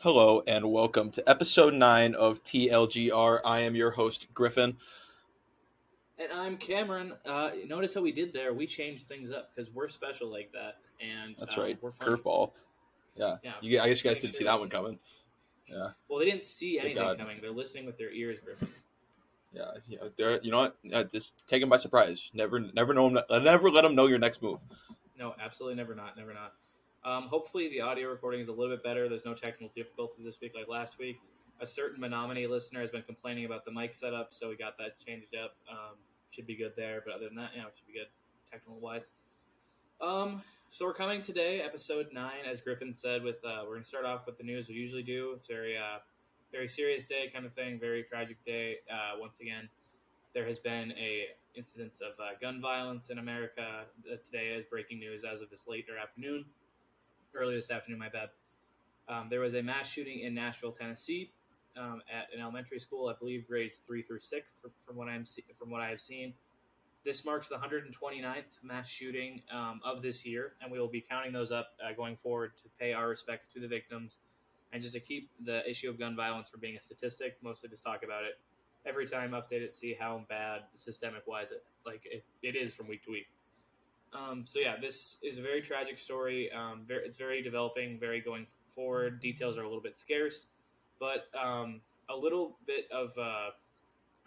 Hello and welcome to episode 9 of TLGR. I am your host, Griffin. And I'm Cameron. Uh, notice how we did there. We changed things up because we're special like that. And That's uh, right. We're funny. Curveball. Yeah. Yeah. You, I guess you guys didn't see that one coming. Yeah. Well, they didn't see anything coming. They're listening with their ears, Griffin. Yeah. You know, they're- you know what? Just take them by surprise. Never never know them. never let them know your next move. No, absolutely never not. Never not. Um, hopefully, the audio recording is a little bit better. There's no technical difficulties this week like last week. A certain Menominee listener has been complaining about the mic setup, so we got that changed up. Um, should be good there, but other than that, yeah, it should be good technical wise. Um, so we're coming today, episode nine, as Griffin said. With uh, we're gonna start off with the news we usually do. It's very, uh, very serious day kind of thing. Very tragic day. Uh, once again, there has been a incidents of uh, gun violence in America. Uh, today is breaking news as of this later afternoon, early this afternoon. My bad. Um, there was a mass shooting in Nashville, Tennessee, um, at an elementary school. I believe grades three through six, from, what I'm see- from what I have seen. This marks the 129th mass shooting um, of this year, and we will be counting those up uh, going forward to pay our respects to the victims and just to keep the issue of gun violence from being a statistic. Mostly just talk about it every time, update it, see how bad systemic wise it like it, it is from week to week. Um, so yeah, this is a very tragic story. Um, very, it's very developing, very going forward. Details are a little bit scarce, but um, a little bit of uh,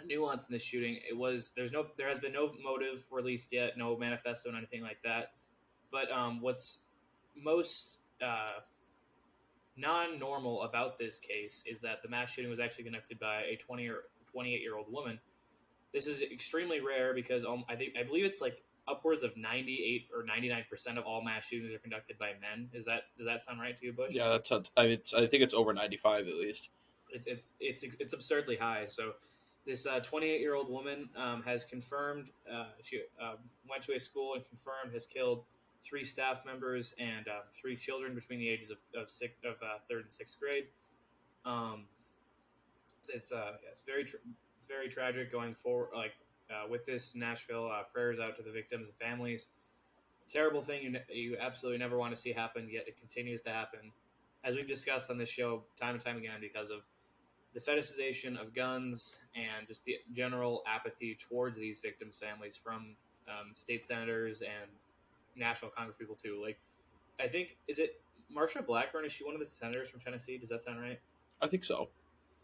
nuance in this shooting. It was there's no there has been no motive released yet, no manifesto, and anything like that. But um, what's most uh, non-normal about this case is that the mass shooting was actually conducted by a 20 or 28 year old woman. This is extremely rare because um, I think I believe it's like upwards of 98 or 99 percent of all mass shootings are conducted by men. Is that does that sound right to you, Bush? Yeah, that's I mean, it's, I think it's over 95 at least. it's it's it's it's absurdly high. So this 28 year old woman um, has confirmed uh, she uh, went to a school and confirmed has killed three staff members and uh, three children between the ages of of, six, of uh, third and sixth grade. Um, it's it's, uh, it's very tr- it's very tragic going forward. Like uh, with this Nashville, uh, prayers out to the victims and families. Terrible thing you ne- you absolutely never want to see happen, yet it continues to happen, as we've discussed on this show time and time again because of the fetishization of guns and just the general apathy towards these victims' families from um, state senators and national congresspeople too. Like, I think is it Marsha Blackburn? Is she one of the senators from Tennessee? Does that sound right? I think so.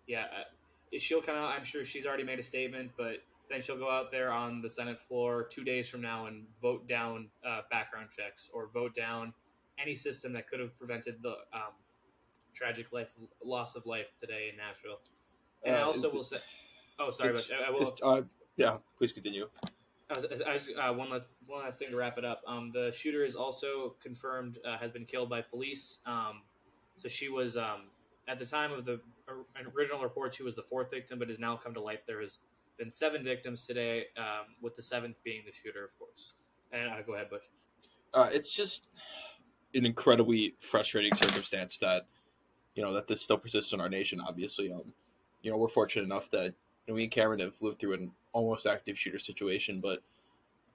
Yeah, uh, she'll come out. I'm sure she's already made a statement, but then she'll go out there on the Senate floor two days from now and vote down uh, background checks or vote down any system that could have prevented the um, tragic life loss of life today in Nashville. And I Uh, also it- will say, oh, sorry, but I, I will. Uh, yeah, please continue. I was, I was, uh, one last one last thing to wrap it up. Um, the shooter is also confirmed uh, has been killed by police. Um, so she was um, at the time of the original report, she was the fourth victim, but has now come to light there has been seven victims today, um, with the seventh being the shooter, of course. And uh, go ahead, Bush. uh, it's just an incredibly frustrating circumstance that you know that this still persists in our nation. Obviously, um, you know we're fortunate enough that you know, we and Cameron have lived through an almost active shooter situation, but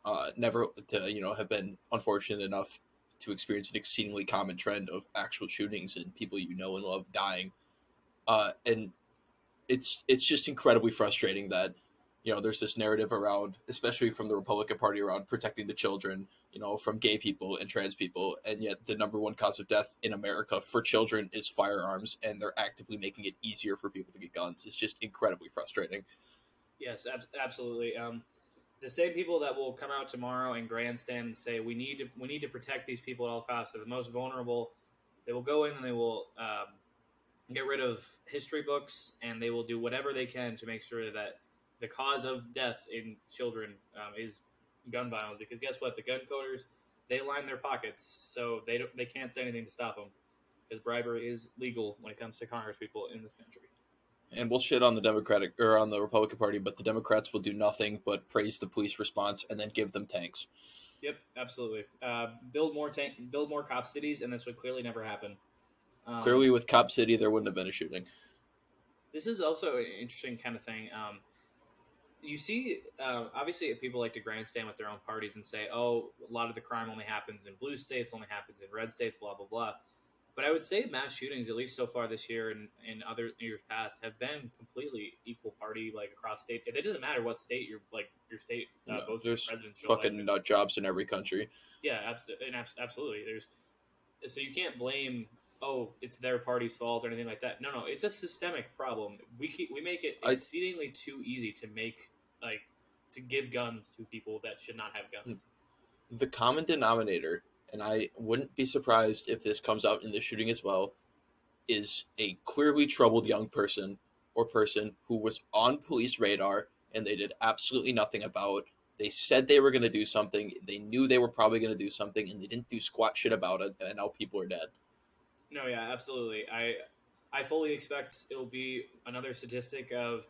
uh, never to you know have been unfortunate enough to experience an exceedingly common trend of actual shootings and people you know and love dying. Uh, and it's it's just incredibly frustrating that you know there's this narrative around, especially from the Republican Party, around protecting the children you know, from gay people and trans people, and yet the number one cause of death in America for children is firearms, and they're actively making it easier for people to get guns. It's just incredibly frustrating. Yes, ab- absolutely. Um, the same people that will come out tomorrow and grandstand and say we need to we need to protect these people at all costs. They're the most vulnerable. They will go in and they will um, get rid of history books and they will do whatever they can to make sure that the cause of death in children um, is gun violence. Because guess what? The gun coders they line their pockets, so they don't, they can't say anything to stop them. Because bribery is legal when it comes to Congress people in this country. And we'll shit on the Democratic or on the Republican Party, but the Democrats will do nothing but praise the police response and then give them tanks. Yep, absolutely. Uh, build more tank, build more cop cities, and this would clearly never happen. Um, Clearly, with Cop City, there wouldn't have been a shooting. this is also an interesting kind of thing. Um, you see, uh, obviously, people like to grandstand with their own parties and say, "Oh, a lot of the crime only happens in blue states, only happens in red states," blah blah blah. But I would say mass shootings, at least so far this year and in other years past, have been completely equal party like across state. It doesn't matter what state you're like your state uh, No, votes there's for presidential fucking election. nut jobs in every country. Yeah, absolutely, and abs- absolutely. There's so you can't blame oh it's their party's fault or anything like that. No, no, it's a systemic problem. We keep, we make it I- exceedingly too easy to make like to give guns to people that should not have guns. Hmm. The common denominator, and I wouldn't be surprised if this comes out in the shooting as well, is a clearly troubled young person or person who was on police radar and they did absolutely nothing about. They said they were going to do something. They knew they were probably going to do something, and they didn't do squat shit about it. And now people are dead. No, yeah, absolutely. I I fully expect it'll be another statistic of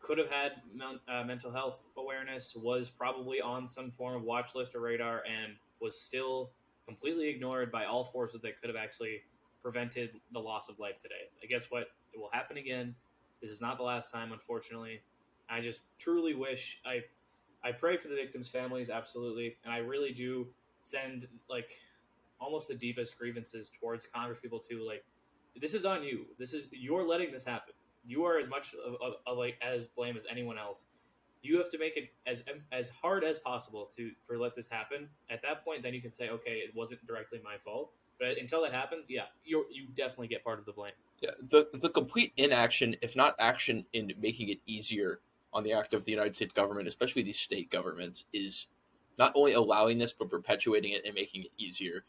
could have had men- uh, mental health awareness, was probably on some form of watch list or radar, and was still completely ignored by all forces that could have actually prevented the loss of life today. I guess what it will happen again. This is not the last time, unfortunately. I just truly wish I I pray for the victims' families, absolutely, and I really do send like almost the deepest grievances towards Congress people too. Like, this is on you. This is you're letting this happen. You are as much of, of, of like as blame as anyone else. You have to make it as as hard as possible to for let this happen. At that point, then you can say, okay, it wasn't directly my fault. But until that happens, yeah, you you definitely get part of the blame. Yeah, the the complete inaction, if not action, in making it easier on the act of the United States government, especially these state governments, is not only allowing this but perpetuating it and making it easier.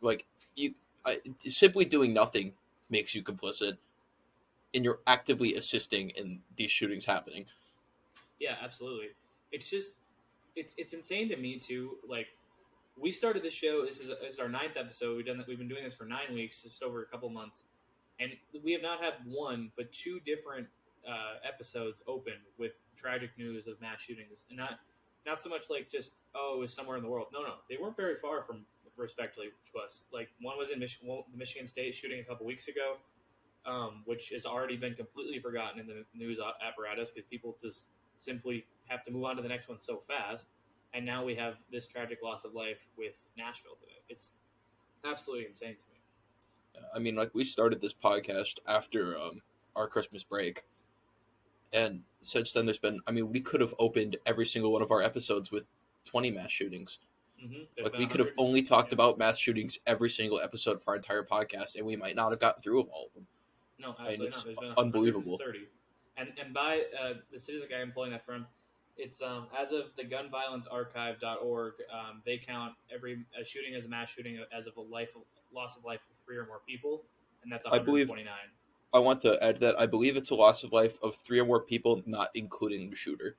Like you, I, simply doing nothing makes you complicit, and you're actively assisting in these shootings happening. Yeah, absolutely. It's just it's it's insane to me too. Like we started this show. This is this is our ninth episode. We've done that. We've been doing this for nine weeks, just over a couple months, and we have not had one but two different uh, episodes open with tragic news of mass shootings, and not not so much like just oh it was somewhere in the world. No, no, they weren't very far from respectively to us. Like one was in Mich- the Michigan State shooting a couple weeks ago, um, which has already been completely forgotten in the news apparatus because people just simply have to move on to the next one so fast. And now we have this tragic loss of life with Nashville today. It's absolutely insane to me. I mean, like we started this podcast after um, our Christmas break, and since then there's been. I mean, we could have opened every single one of our episodes with twenty mass shootings. Mm-hmm. Like we could have only talked about mass shootings every single episode for our entire podcast, and we might not have gotten through all of them. No, absolutely it's not. There's been unbelievable. 130. And and by uh, the statistic I am pulling that from, it's um, as of the gunviolencearchive.org, um, they count every a shooting as a mass shooting as of a life loss of life of three or more people, and that's I believe- 129. I want to add that I believe it's a loss of life of three or more people, not including the shooter.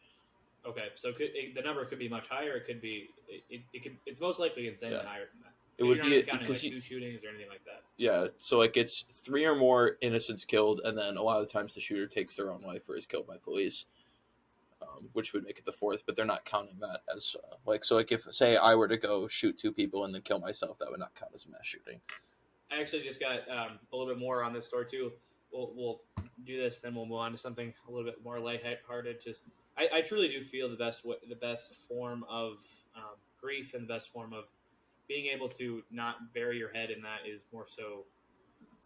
Okay, so could, it, the number could be much higher. It could be it, it, it could it's most likely insanely Yeah. higher than that. It would be because like two shootings or anything like that. yeah, so like it's three or more innocents killed, and then a lot of times the shooter takes their own life or is killed by police, um, which would make it the fourth. But they're not counting that as uh, like so. Like if say I were to go shoot two people and then kill myself, that would not count as a mass shooting. I actually just got um, a little bit more on this story too. We'll, we'll do this, then we'll move on to something a little bit more lighthearted. Just, I, I truly do feel the best the best form of um, grief and the best form of being able to not bury your head in that is more so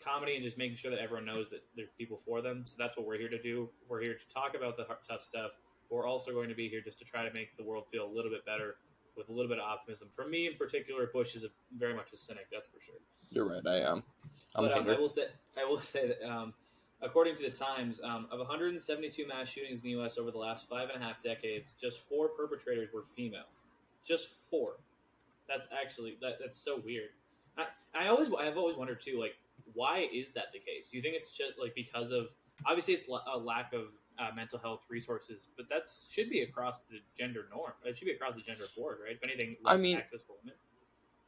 comedy and just making sure that everyone knows that there are people for them. So that's what we're here to do. We're here to talk about the tough stuff. We're also going to be here just to try to make the world feel a little bit better with a little bit of optimism. For me in particular, Bush is a, very much a cynic. That's for sure. You're right. I am. I'm But um, I will say, I will say that um, according to the Times, um, of 172 mass shootings in the U.S. over the last five and a half decades, just four perpetrators were female. Just four. That's actually that, that's so weird. I, I always I've always wondered too, like why is that the case? Do you think it's just like because of obviously it's a lack of uh, mental health resources, but that should be across the gender norm. It should be across the gender board, right? If anything, I less mean- access for women.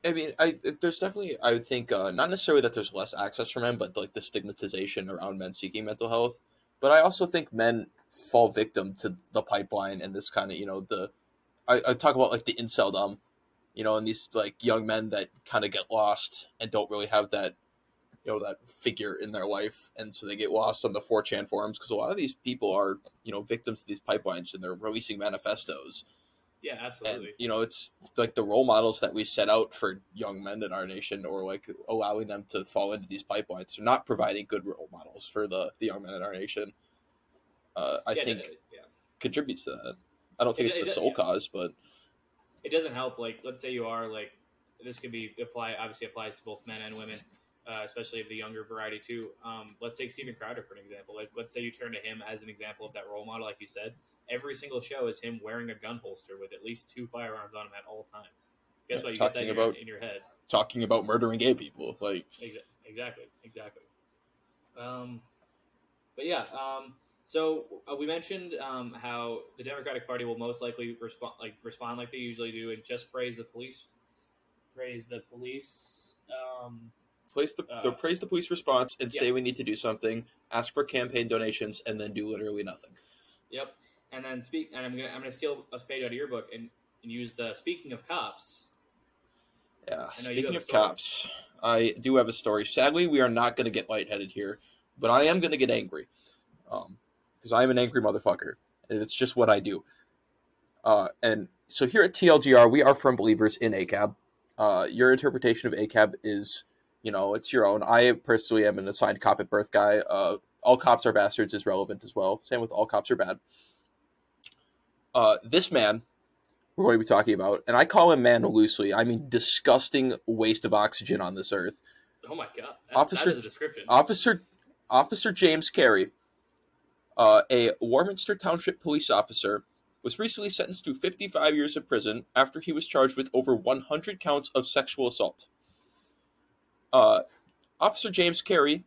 I mean, I there's definitely I would think uh, not necessarily that there's less access for men, but like the stigmatization around men seeking mental health. But I also think men fall victim to the pipeline and this kind of you know the I, I talk about like the inceldom, you know, and these like young men that kind of get lost and don't really have that you know that figure in their life, and so they get lost on the 4chan forums because a lot of these people are you know victims of these pipelines and they're releasing manifestos Yeah, and absolutely. you know it's like the role models that we set out for young men in our nation or like allowing them to fall into these pipelines they're not providing good role models for the the young men in our nation uh, i yeah, think no, yeah. contributes to that i don't think It- it's the it- sole yeah. cause but it doesn't help. Like, let's say you are like, this could be apply. Obviously, applies to both men and women, uh, especially of the younger variety too. Um, let's take Steven Crowder for an example. Like, let's say you turn to him as an example of that role model, like you said. Every single show is him wearing a gun holster with at least two firearms on him at all times. Guess what? You get that talking about- in your head. talking about murdering gay people like Exa- Exactly, exactly. Um, but yeah, um, so uh, we mentioned um, how the Democratic Party will most likely respond like respond like they usually do and just praise the police, praise the police. Um, place the, Uh, praise the police response and yeah. say we need to do something ask for campaign donations and then do literally nothing yep, and then speak. And I'm gonna I'm gonna steal a page out of your book and, and use the speaking of cops. Yeah. I know you Speaking of cops, I do have a story. Sadly, we are not going to get lightheaded here, but I am going to get angry, because I am an angry motherfucker, and it's just what I do. Uh, and so here at TLGR, we are firm believers in ACAB. Uh, your interpretation of ACAB is, you know, it's your own. I personally am an assigned cop at birth guy. Uh, all cops are bastards is relevant as well. Same with all cops are bad. Uh, this man we're going to be talking about, and I call him man loosely. I mean, disgusting waste of oxygen on this earth. Oh my god, that, Officer- that is a description. Officer Officer James Carey, uh, a Warminster Township police officer, was recently sentenced to 55 years of prison after he was charged with over 100 counts of sexual assault. Uh, officer James Carey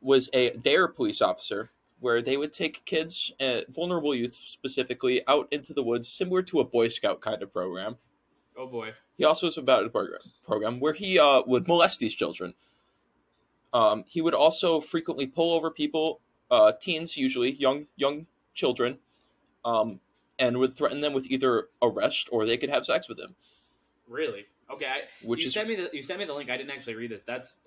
was a DARE police officer, where they would take kids, uh, vulnerable youth specifically, out into the woods, similar to a Boy Scout kind of program. oh boy, He also was about a program, program where he uh, would molest these children. Um, he would also frequently pull over people, uh, teens usually, young young children, um, and would threaten them with either arrest or they could have sex with him. really? Okay, I, Which you is sent me the you sent me the link. I didn't actually read this. That's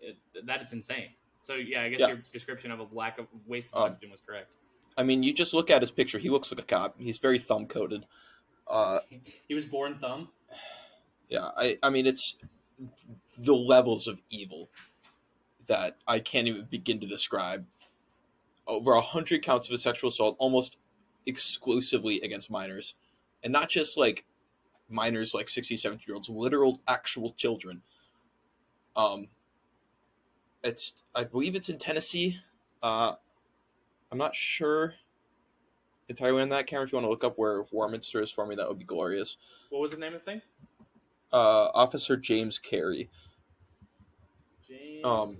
that is insane. So yeah, I guess Yeah. your description of a lack of waste of Um, oxygen was correct. I mean, you just look at his picture. He looks like a cop. He's very thumb coated. Uh, He was born thumb. yeah, I, I mean, it's the levels of evil that I can't even begin to describe. Over a hundred counts of sexual assault, almost exclusively against minors, and not just like minors, like 16, 17 year olds, literal, actual children. Um, it's I believe it's in Tennessee. Uh, I'm not sure entirely on that. Cameron, if you want to look up where Warminster is for me, that would be glorious. What was the name of the thing? Uh, Officer James Carey. James. Um,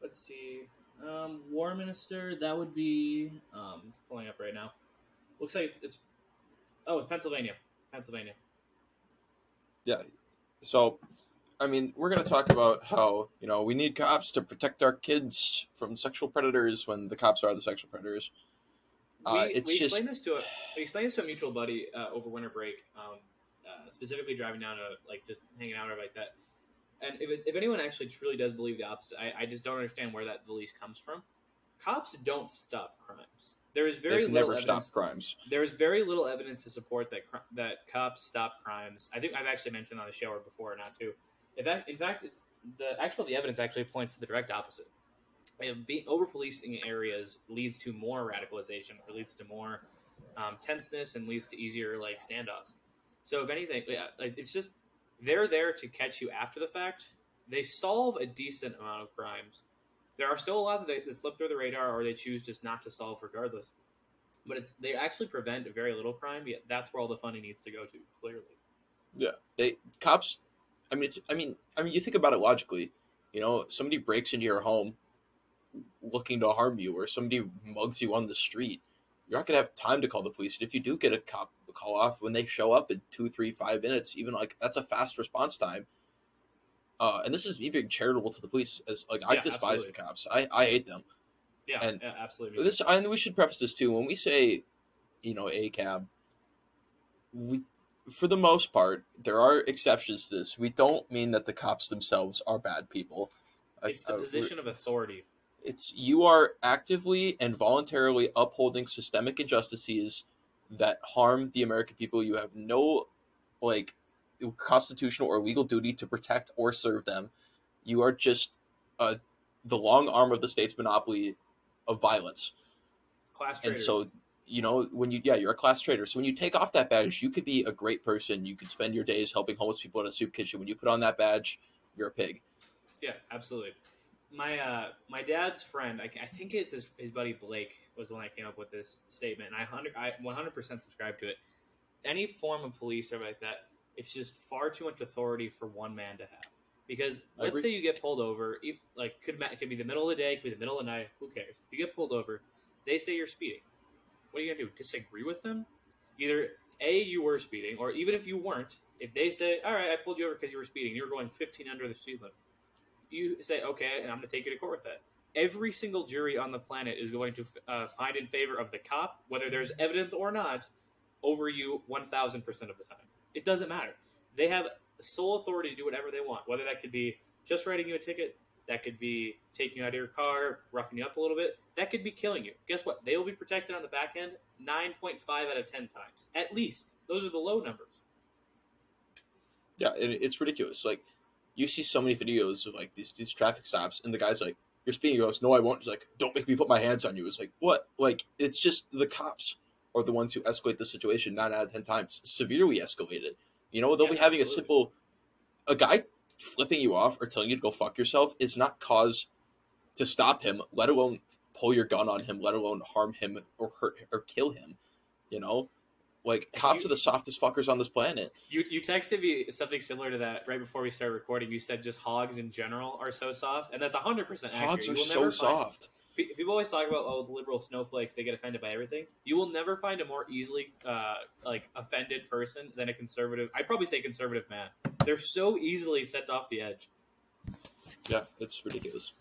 Let's see. Um, Warminster. That would be. Um, it's pulling up right now. Looks like it's. it's oh, it's Pennsylvania. Pennsylvania. Yeah. So, I mean, we're going to talk about how, you know, we need cops to protect our kids from sexual predators when the cops are the sexual predators. Uh, we, it's we just, explained this to a we explained this to a mutual buddy uh, over winter break, um, uh, specifically driving down to like just hanging out or like that. And if, if anyone actually truly does believe the opposite, I, I just don't understand where that belief comes from. Cops don't stop crimes. There is very they've little never evidence. stopped crimes. There is very little evidence to support that that cops stop crimes. I think I've actually mentioned on the show or before, or not too. In fact, in fact, it's the actual the evidence actually points to the direct opposite. Being Over policing areas leads to more radicalization, or leads to more um, tenseness, and leads to easier like standoffs. So if anything, yeah, it's just they're there to catch you after the fact. They solve a decent amount of crimes. There are still a lot that, they, that slip through the radar, or they choose just not to solve regardless but it's they actually prevent very little crime. Yet that's where all the funding needs to go to. Clearly, Yeah, they cops. I mean, it's. I mean, I mean, you think about it logically. You know, somebody breaks into your home, looking to harm you, or somebody mugs you on the street. You're not gonna have time to call the police. And if you do get a cop call off when they show up in two, three, five minutes, even like that's a fast response time. Uh, and this is me being charitable to the police, as like I Yeah, despise absolutely. the cops. I I hate them. yeah, And yeah absolutely. This and we should preface this too. When we say, you know, a cab, we for the most part there are exceptions to this. We don't mean that the cops themselves are bad people. It's the uh, position of authority. It's you are actively and voluntarily upholding systemic injustices that harm the American people. You have no like constitutional or legal duty to protect or serve them. You are just uh, the long arm of the state's monopoly of violence. Class And traders. so, you know, when you, yeah, you're a class trader. So when you take off that badge, you could be a great person. You could spend your days helping homeless people in a soup kitchen. When you put on that badge, you're a pig. Yeah, absolutely. My uh, my dad's friend, I, I think it's his, his buddy Blake, was the one that came up with this statement, and I hundred I one hundred percent subscribe to it. Any form of police or like that, it's just far too much authority for one man to have. Because let's say you get pulled over, you- like could it could be the middle of the day, could be the middle of the night. Who cares? You get pulled over, they say you're speeding. What are you gonna do? Disagree with them? Either a you were speeding, or even if you weren't, if they say, "All right, I pulled you over because you were speeding, you were going 15 under the speed limit," you say, "Okay, and I'm going to take you to court with that." Every single jury on the planet is going to uh, find in favor of the cop, whether there's evidence or not, over you 1,000 percent of the time. It doesn't matter. They have sole authority to do whatever they want. Whether that could be just writing you a ticket, that could be taking you out of your car, roughing you up a little bit, that could be killing you. Guess what? They will be protected on the back end 9.5 out of 10 times. At least. Those are the low numbers. Yeah, and it's ridiculous. Like you see so many videos of like these these traffic stops, and the guy's like, "You're speeding." He goes, "No, I won't." He's like, "Don't make me put my hands on you." It's like, what? Like it's just the cops are the ones who escalate the situation nine out of ten times, severely escalated. You know, they'll Yeah, be having absolutely. a simple, a guy flipping you off or telling you to go fuck yourself is not cause to stop him, let alone pull your gun on him, let alone harm him or hurt or kill him. You know, like cops you- are the softest fuckers on this planet. You, you texted me something similar to that right before we started recording. You said just hogs in general are so soft, and that's 100% accurate. Hogs are so soft. Pe- People always talk about oh the liberal snowflakes they get offended by everything. You will never find a more easily uh, like offended person than a conservative. I'd probably say conservative man. They're so easily set off the edge. Yeah, it's ridiculous.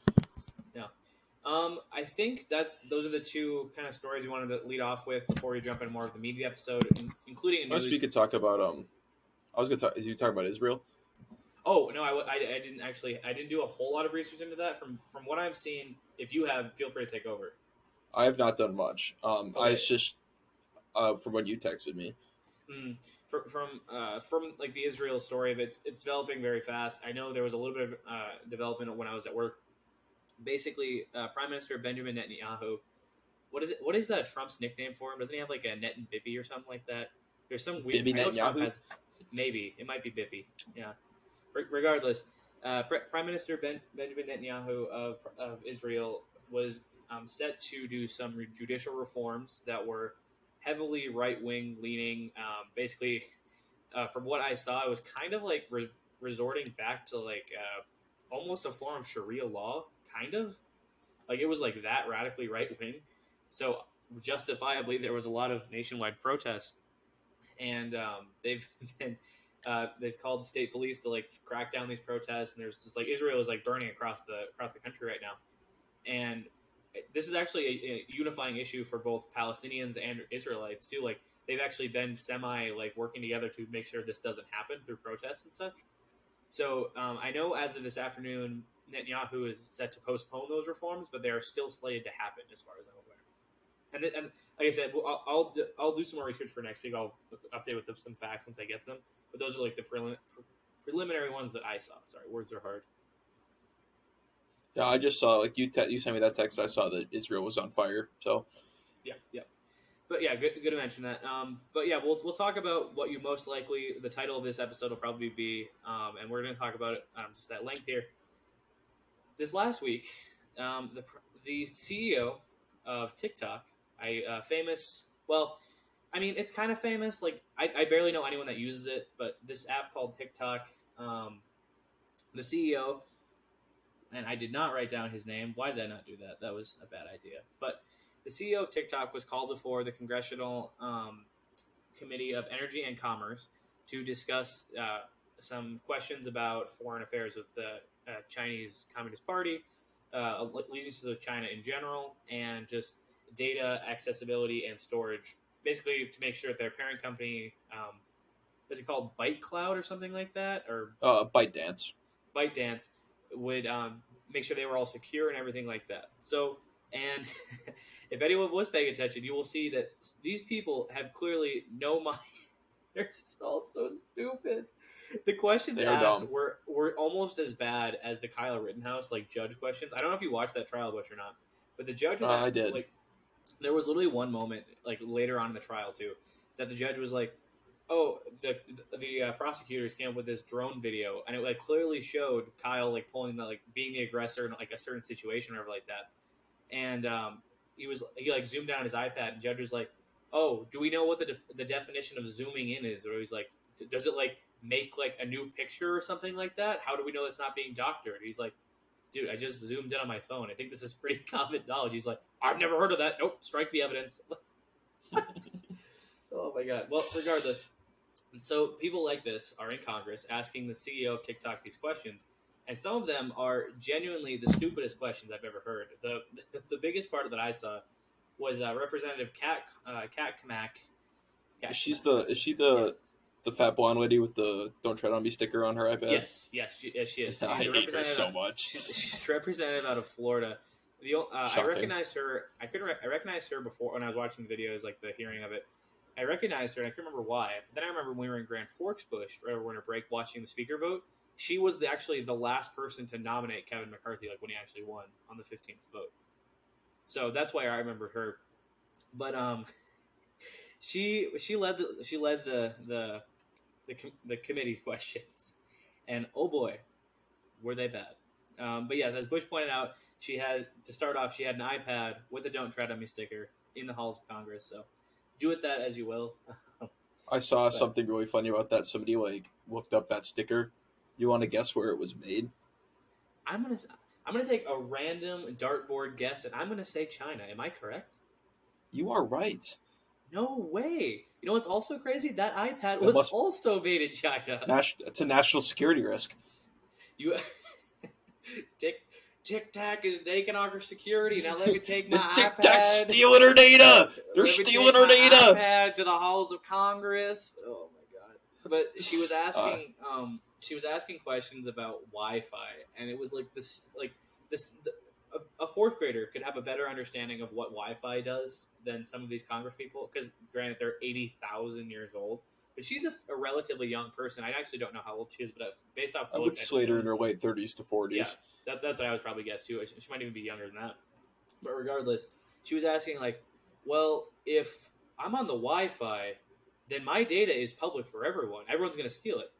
Um, I think that's those are the two kind of stories we wanted to lead off with before we jump into more of the media episode, in, including a I was we could talk about um, I was gonna talk. You talk about Israel. Oh no, I I didn't actually. I didn't do a whole lot of research into that. From from what I've seen, if you have, feel free to take over. I have not done much. Um, I Okay. was just uh from when you texted me. Mm, from from uh, from like the Israel story of it, it's, it's developing very fast. I know there was a little bit of uh, development when I was at work. Basically, uh, Prime Minister Benjamin Netanyahu. What is it? What is uh, Trump's nickname for him? Doesn't he have like a Net and Bippy or something like that? There's some weird. Bibi I know Trump Netanyahu? has- maybe it might be Bippy. Yeah. Re- regardless, uh, Pre- Prime Minister ben- Benjamin Netanyahu of of Israel was um, set to do some re- judicial reforms that were heavily right wing leaning. Um, basically, uh, from what I saw, it was kind of like re- resorting back to like uh, almost a form of Sharia law, kind of like it was like that radically right wing. So justifiably, there was a lot of nationwide protests, and um, they've been. Uh, they've called the state police to like crack down these protests, and there's just like Israel is like burning across the across the country right now, and this is actually a, a unifying issue for both Palestinians and Israelites too. Like they've actually been semi like working together to make sure this doesn't happen through protests and such. So um, I know as of this afternoon, Netanyahu is set to postpone those reforms, but they are still slated to happen, as far as I'm aware. And, th- and like I said, I'll, I'll do- I'll do some more research for next week. I'll update with some facts once I get them. But those are like the prelim- preliminary ones that I saw. Sorry, words are hard. Yeah, I just saw like you te- you sent me that text. I saw that Israel was on fire. So Yeah, yeah. But yeah, good, good to mention that. Um, but yeah, we'll, we'll talk about what you most likely, the title of this episode will probably be, um, and we're going to talk about it um, just at length here. This last week, um, the, the CEO of TikTok, I uh, famous, well, I mean, it's kind of famous. Like, I, I barely know anyone that uses it, but this app called TikTok, um, the CEO, and I did not write down his name. Why did I not do that? That was a bad idea. But the CEO of TikTok was called before the Congressional um, Committee of Energy and Commerce to discuss uh, some questions about foreign affairs with the uh, Chinese Communist Party, uh, allegiances of China in general, and just data accessibility and storage. Basically, to make sure that their parent company, um, is it called Byte Cloud or something like that, or uh, Byte Dance would um, make sure they were all secure and everything like that. So And if anyone was paying attention, you will see that these people have clearly no mind. They're just all so stupid. The questions asked dumb. were were almost as bad as the Kyle Rittenhouse like judge questions. I don't know if you watched that trial, Butch, or not, but the judge. Uh, I did. Like, there was literally one moment, like later on in the trial too, that the judge was like, "Oh, the the uh, prosecutors came up with this drone video, and it like clearly showed Kyle like pulling the like being the aggressor in like a certain situation or whatever like that." And um, he was he like zoomed down his iPad, and judge was like, "Oh, do we know what the def- the definition of zooming in is?" Or he's like, "Does it like make like a new picture or something like that? How do we know it's not being doctored?" He's like. Dude, I just zoomed in on my phone. I think this is pretty common knowledge. He's like, I've never heard of that. Nope, strike the evidence. oh my god. Well, regardless, and so people like this are in Congress asking the CEO of TikTok these questions, and some of them are genuinely the stupidest questions I've ever heard. the The biggest part that I saw was uh, Representative Kat uh, Kat Cammack. Kat Is she's Cammack, the is she the the fat blonde lady with the "Don't tread on me" sticker on her iPad? Yes, yes, she, yes, she is. She's I hate her so much. She's, representative out of Florida. The uh, I recognized her. I couldn't. Re- I recognized her before when I was watching the videos, like the hearing of it. I recognized her, and I can't remember why. But then I remember when we were in Grand Forks Bush, right over in a break, watching the speaker vote. She was the, actually the last person to nominate Kevin McCarthy, like when he actually won on the fifteenth vote. So that's why I remember her. But um, she she led the she led the the the, com- the committee's questions, and oh boy, were they bad. Um, but yes, as Bush pointed out, she had to start off. She had an iPad with a "Don't Tread on Me" sticker in the halls of Congress. So do with that as you will. I saw But- something really funny about that. Somebody like looked up that sticker. You want to guess where it was made? I'm gonna I'm gonna take a random dartboard guess, and I'm gonna say China. Am I correct? You are right. No way. You know what's also crazy? That iPad was must- also made in China. Nas- it's a national security risk. You Tic Tic Tac is taking our security. Now let me take my Tic. Tac's stealing our data. They're stealing my data. iPad to the halls of Congress. Oh my god! But she was asking, um, she was asking questions about Wi-Fi, and it was like this, like this. The, a, a fourth grader could have a better understanding of what Wi-Fi does than some of these Congress people. Because granted, they're eighty thousand years old, but she's a, a relatively young person. I actually don't know how old she is, but uh, based off I would slate her in her late thirties to forties. yeah, that, that's what I would probably guess too. She, she might even be younger than that. But regardless, she was asking like, "Well, if I'm on the Wi-Fi, then my data is public for everyone. Everyone's going to steal it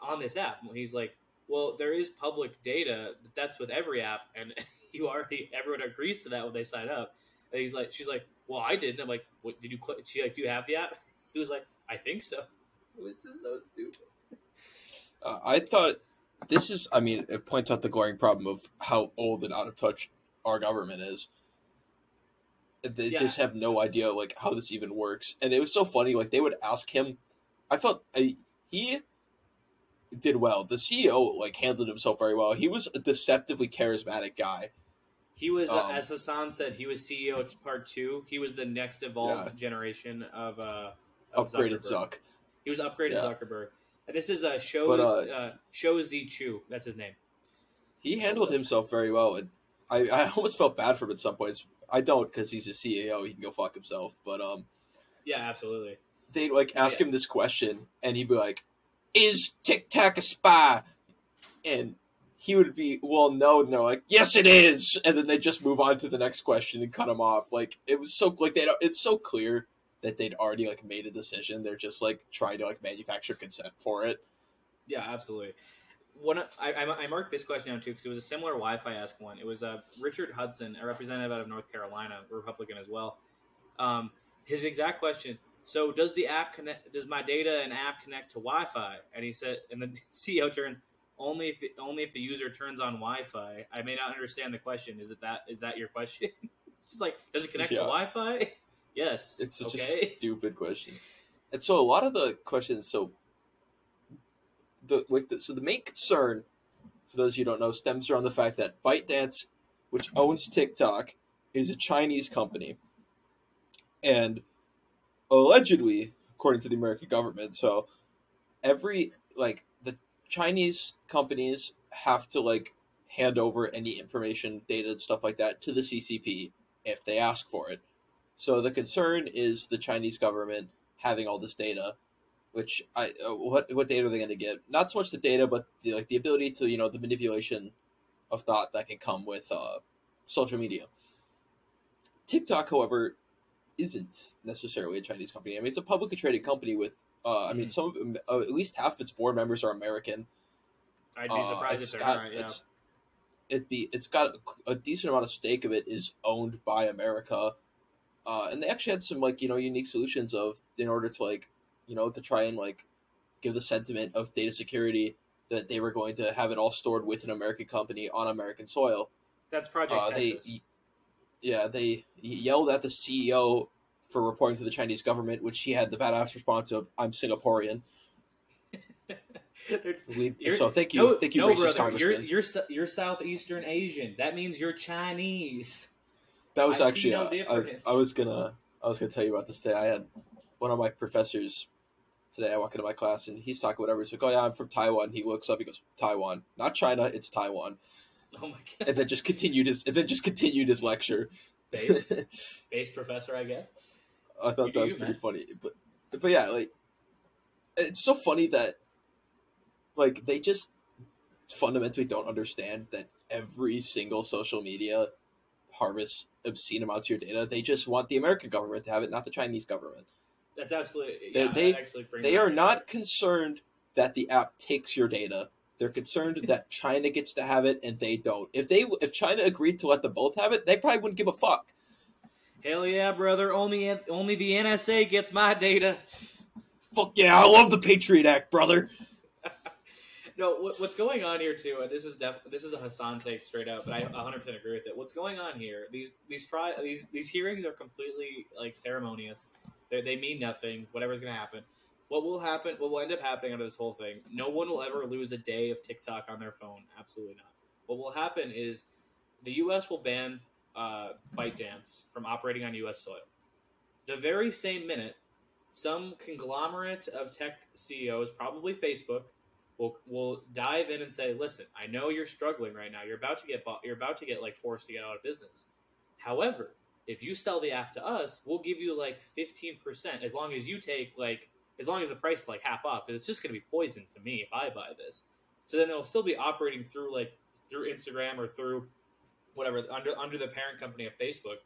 on this app." And he's like, "Well, there is public data. but That's with every app, and you already everyone agrees to that when they sign up." And he's like, "She's like, well, I didn't." I'm like, "What did you?" Cl-? She like, "Do you have the app?" He was like, "I think so." It was just so stupid. Uh, I thought this is. I mean, it points out the glaring problem of how old and out of touch our government is. They Yeah. just have no idea like how this even works, and it was so funny. Like they would ask him. I felt I, he did well. The CEO like handled himself very well. He was a deceptively charismatic guy. He was, uh, Um, as Hasan said, he was CEO to part two. He was the next evolved Yeah. generation of uh, of Upgraded Zuckerberg. Zuck. He was upgraded Yeah. Zuckerberg. And this is a show. But, uh, uh, Shou Zi Chew. That's his name. He handled himself very well, and I, I almost felt bad for him at some points. I don't because he's a CEO. He can go fuck himself. But um, Yeah, absolutely. they'd like ask Yeah. him this question, and he'd be like, "Is Tic Tac a spy?" And he would be, "Well, no." They're like, "Yes, it is." And then they just move on to the next question and cut him off. Like it was so like they. It's so clear that they'd already like made a decision. They're just like trying to like manufacture consent for it. Yeah, absolutely. One, I, I I marked this question down too because it was a similar Wi-Fi ask one. It was uh, Richard Hudson, a representative out of North Carolina, Republican as well. Um, his exact question. So, does the app connect? Does my data and app connect to Wi-Fi? And he said, and the CEO turns only if it, only if the user turns on Wi-Fi. I may not understand the question. Is it that? Is that your question? It's just like, does it connect Yeah. to Wi-Fi? Yes. It's such okay. a stupid question. And so a lot of the questions, so the like the, so the main concern, for those of you who don't know, stems around the fact that ByteDance, which owns TikTok, is a Chinese company, and allegedly, according to the American government, so every like Chinese companies have to like hand over any information, data, and stuff like that to the CCP if they ask for it. So the concern is the Chinese government having all this data, which I uh, what what data are they going to get? Not so much the data, but the, like the ability to you know the manipulation of thought that can come with uh, social media. TikTok, however, isn't necessarily a Chinese company. I mean, it's a publicly traded company with. Uh, I mean, Mhm. some uh, at least half its board members are American. I'd be Uh, surprised it's if they're got not. Yeah. it's it be it's got a, a decent amount of stake of it is owned by America, uh, and they actually had some like you know unique solutions of in order to like you know to try and like give the sentiment of data security that they were going to have it all stored with an American company on American soil. That's Project Uh, they Texas. yeah they yelled at the CEO for reporting to the Chinese government, which he had the badass response of "I'm Singaporean." You're- so thank you, no, thank you, no, racist brother. You're congressman. you're you're Southeastern Asian. That means you're Chinese. That was I actually no uh, I. I was gonna I was gonna tell you about this day. I had one of my professors today. I walk into my class and he's talking whatever. He's like, "Oh yeah, I'm from Taiwan." He looks up. He goes, "Taiwan, not China. It's Taiwan." Oh my god. And then just continued his and then just continued his lecture. Based, based professor, I guess. I thought You that was you, pretty man. funny. But but yeah, like it's so funny that like they just fundamentally don't understand that every single social media harvests obscene amounts of your data. They just want the American government to have it, not the Chinese government. That's absolutely. They- Yeah, they- actually They are not concerned that the app takes your data. They're concerned that China gets to have it and they don't. If they if China agreed to let them both have it, they probably wouldn't give a fuck. Hell yeah, brother! Only only the NSA gets my data. Fuck yeah, I love the Patriot Act, brother. No, what, what's going on here too? And this is def- this is a Hasan take straight up, but I 100 percent agree with it. What's going on here? These these try these these hearings are completely like ceremonious. They they mean nothing. Whatever's gonna happen. What will happen? What will end up happening out of this whole thing? No one will ever lose a day of TikTok on their phone. Absolutely not. What will happen is the U.S. will ban uh, ByteDance from operating on U.S. soil. The very same minute, some conglomerate of tech CEOs, probably Facebook, will will dive in and say, "Listen, I know you're struggling right now. You're about to get bought, you're about to get like forced to get out of business. However, if you sell the app to us, we'll give you like 15% as long as you take like as long as the price is like half off because it's just going to be poison to me if I buy this. So then they'll still be operating through like through Instagram or through whatever under under the parent company of Facebook.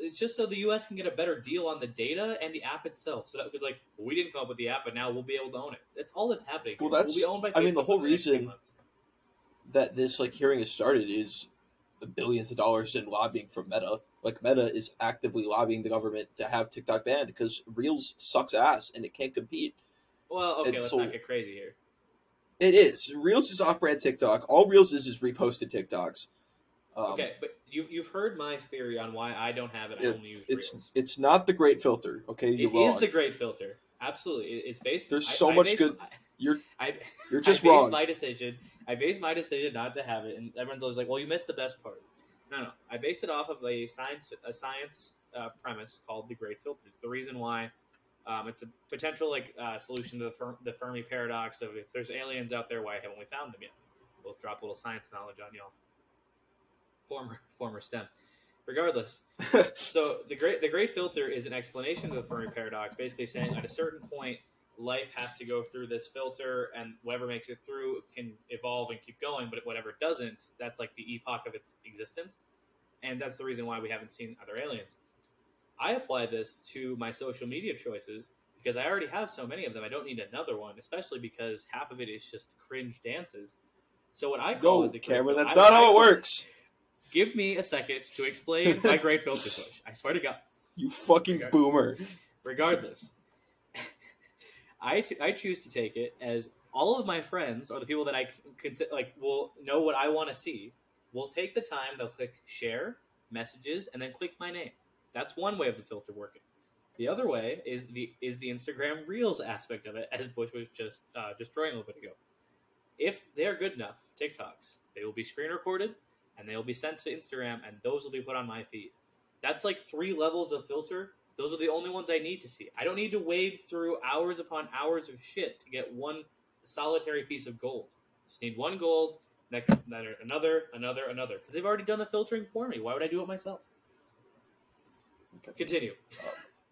It's just so the U.S. can get a better deal on the data and the app itself. So that because like we didn't come up with the app, but now we'll be able to own it. That's all that's happening. Well, that's- we'll owned by I mean, the whole reason- that this like hearing has started is billions of dollars in lobbying from Meta. Like Meta is actively lobbying the government to have TikTok banned because Reels sucks ass and it can't compete. Well, okay, And let's so- not get crazy here. It is Reels is off-brand TikTok. All Reels is is reposted TikToks. Um, okay, but you you've heard my theory on why I don't have it. I It- only use It's Reels. it's not the great filter. Okay, you're It is wrong. the great filter. Absolutely, it's based. There's I- so I much based- good- You're I, you're just I based wrong. my decision. I based my decision not to have it, and everyone's always like, "Well, you missed the best part." No, no. I based it off of a science a science uh, premise called the Great Filter. It's the reason why um, it's a potential like uh, solution to the, Fer- the Fermi paradox of if there's aliens out there, why haven't we found them yet? We'll drop a little science knowledge on y'all. Former former STEM. Regardless, so the great the great filter is an explanation of the Fermi paradox, basically saying at a certain point, life has to go through this filter, and whatever makes it through can evolve and keep going. But whatever doesn't, that's like the epoch of its existence, and that's the reason why we haven't seen other aliens. I apply this to my social media choices because I already have so many of them. I don't need another one, especially because half of it is just cringe dances. So what I call no, is the Cameron, that's I- not how it works. Give me a second to explain my great filter push. I swear to God. You fucking Okay. boomer. Regardless, I, I choose to take it as all of my friends or the people that I consider like will know what I want to see. Will take the time. They'll click share messages and then click my name. That's one way of the filter working. The other way is the is the Instagram Reels aspect of it, as Bush was just uh, destroying a little bit ago. If they are good enough, TikToks, they will be screen recorded and they will be sent to Instagram, and those will be put on my feed. That's like three levels of filter. Those are the only ones I need to see. I don't need to wade through hours upon hours of shit to get one solitary piece of gold. Just need one gold, next another, another, another. Because they've already done the filtering for me. Why would I do it myself? Continue.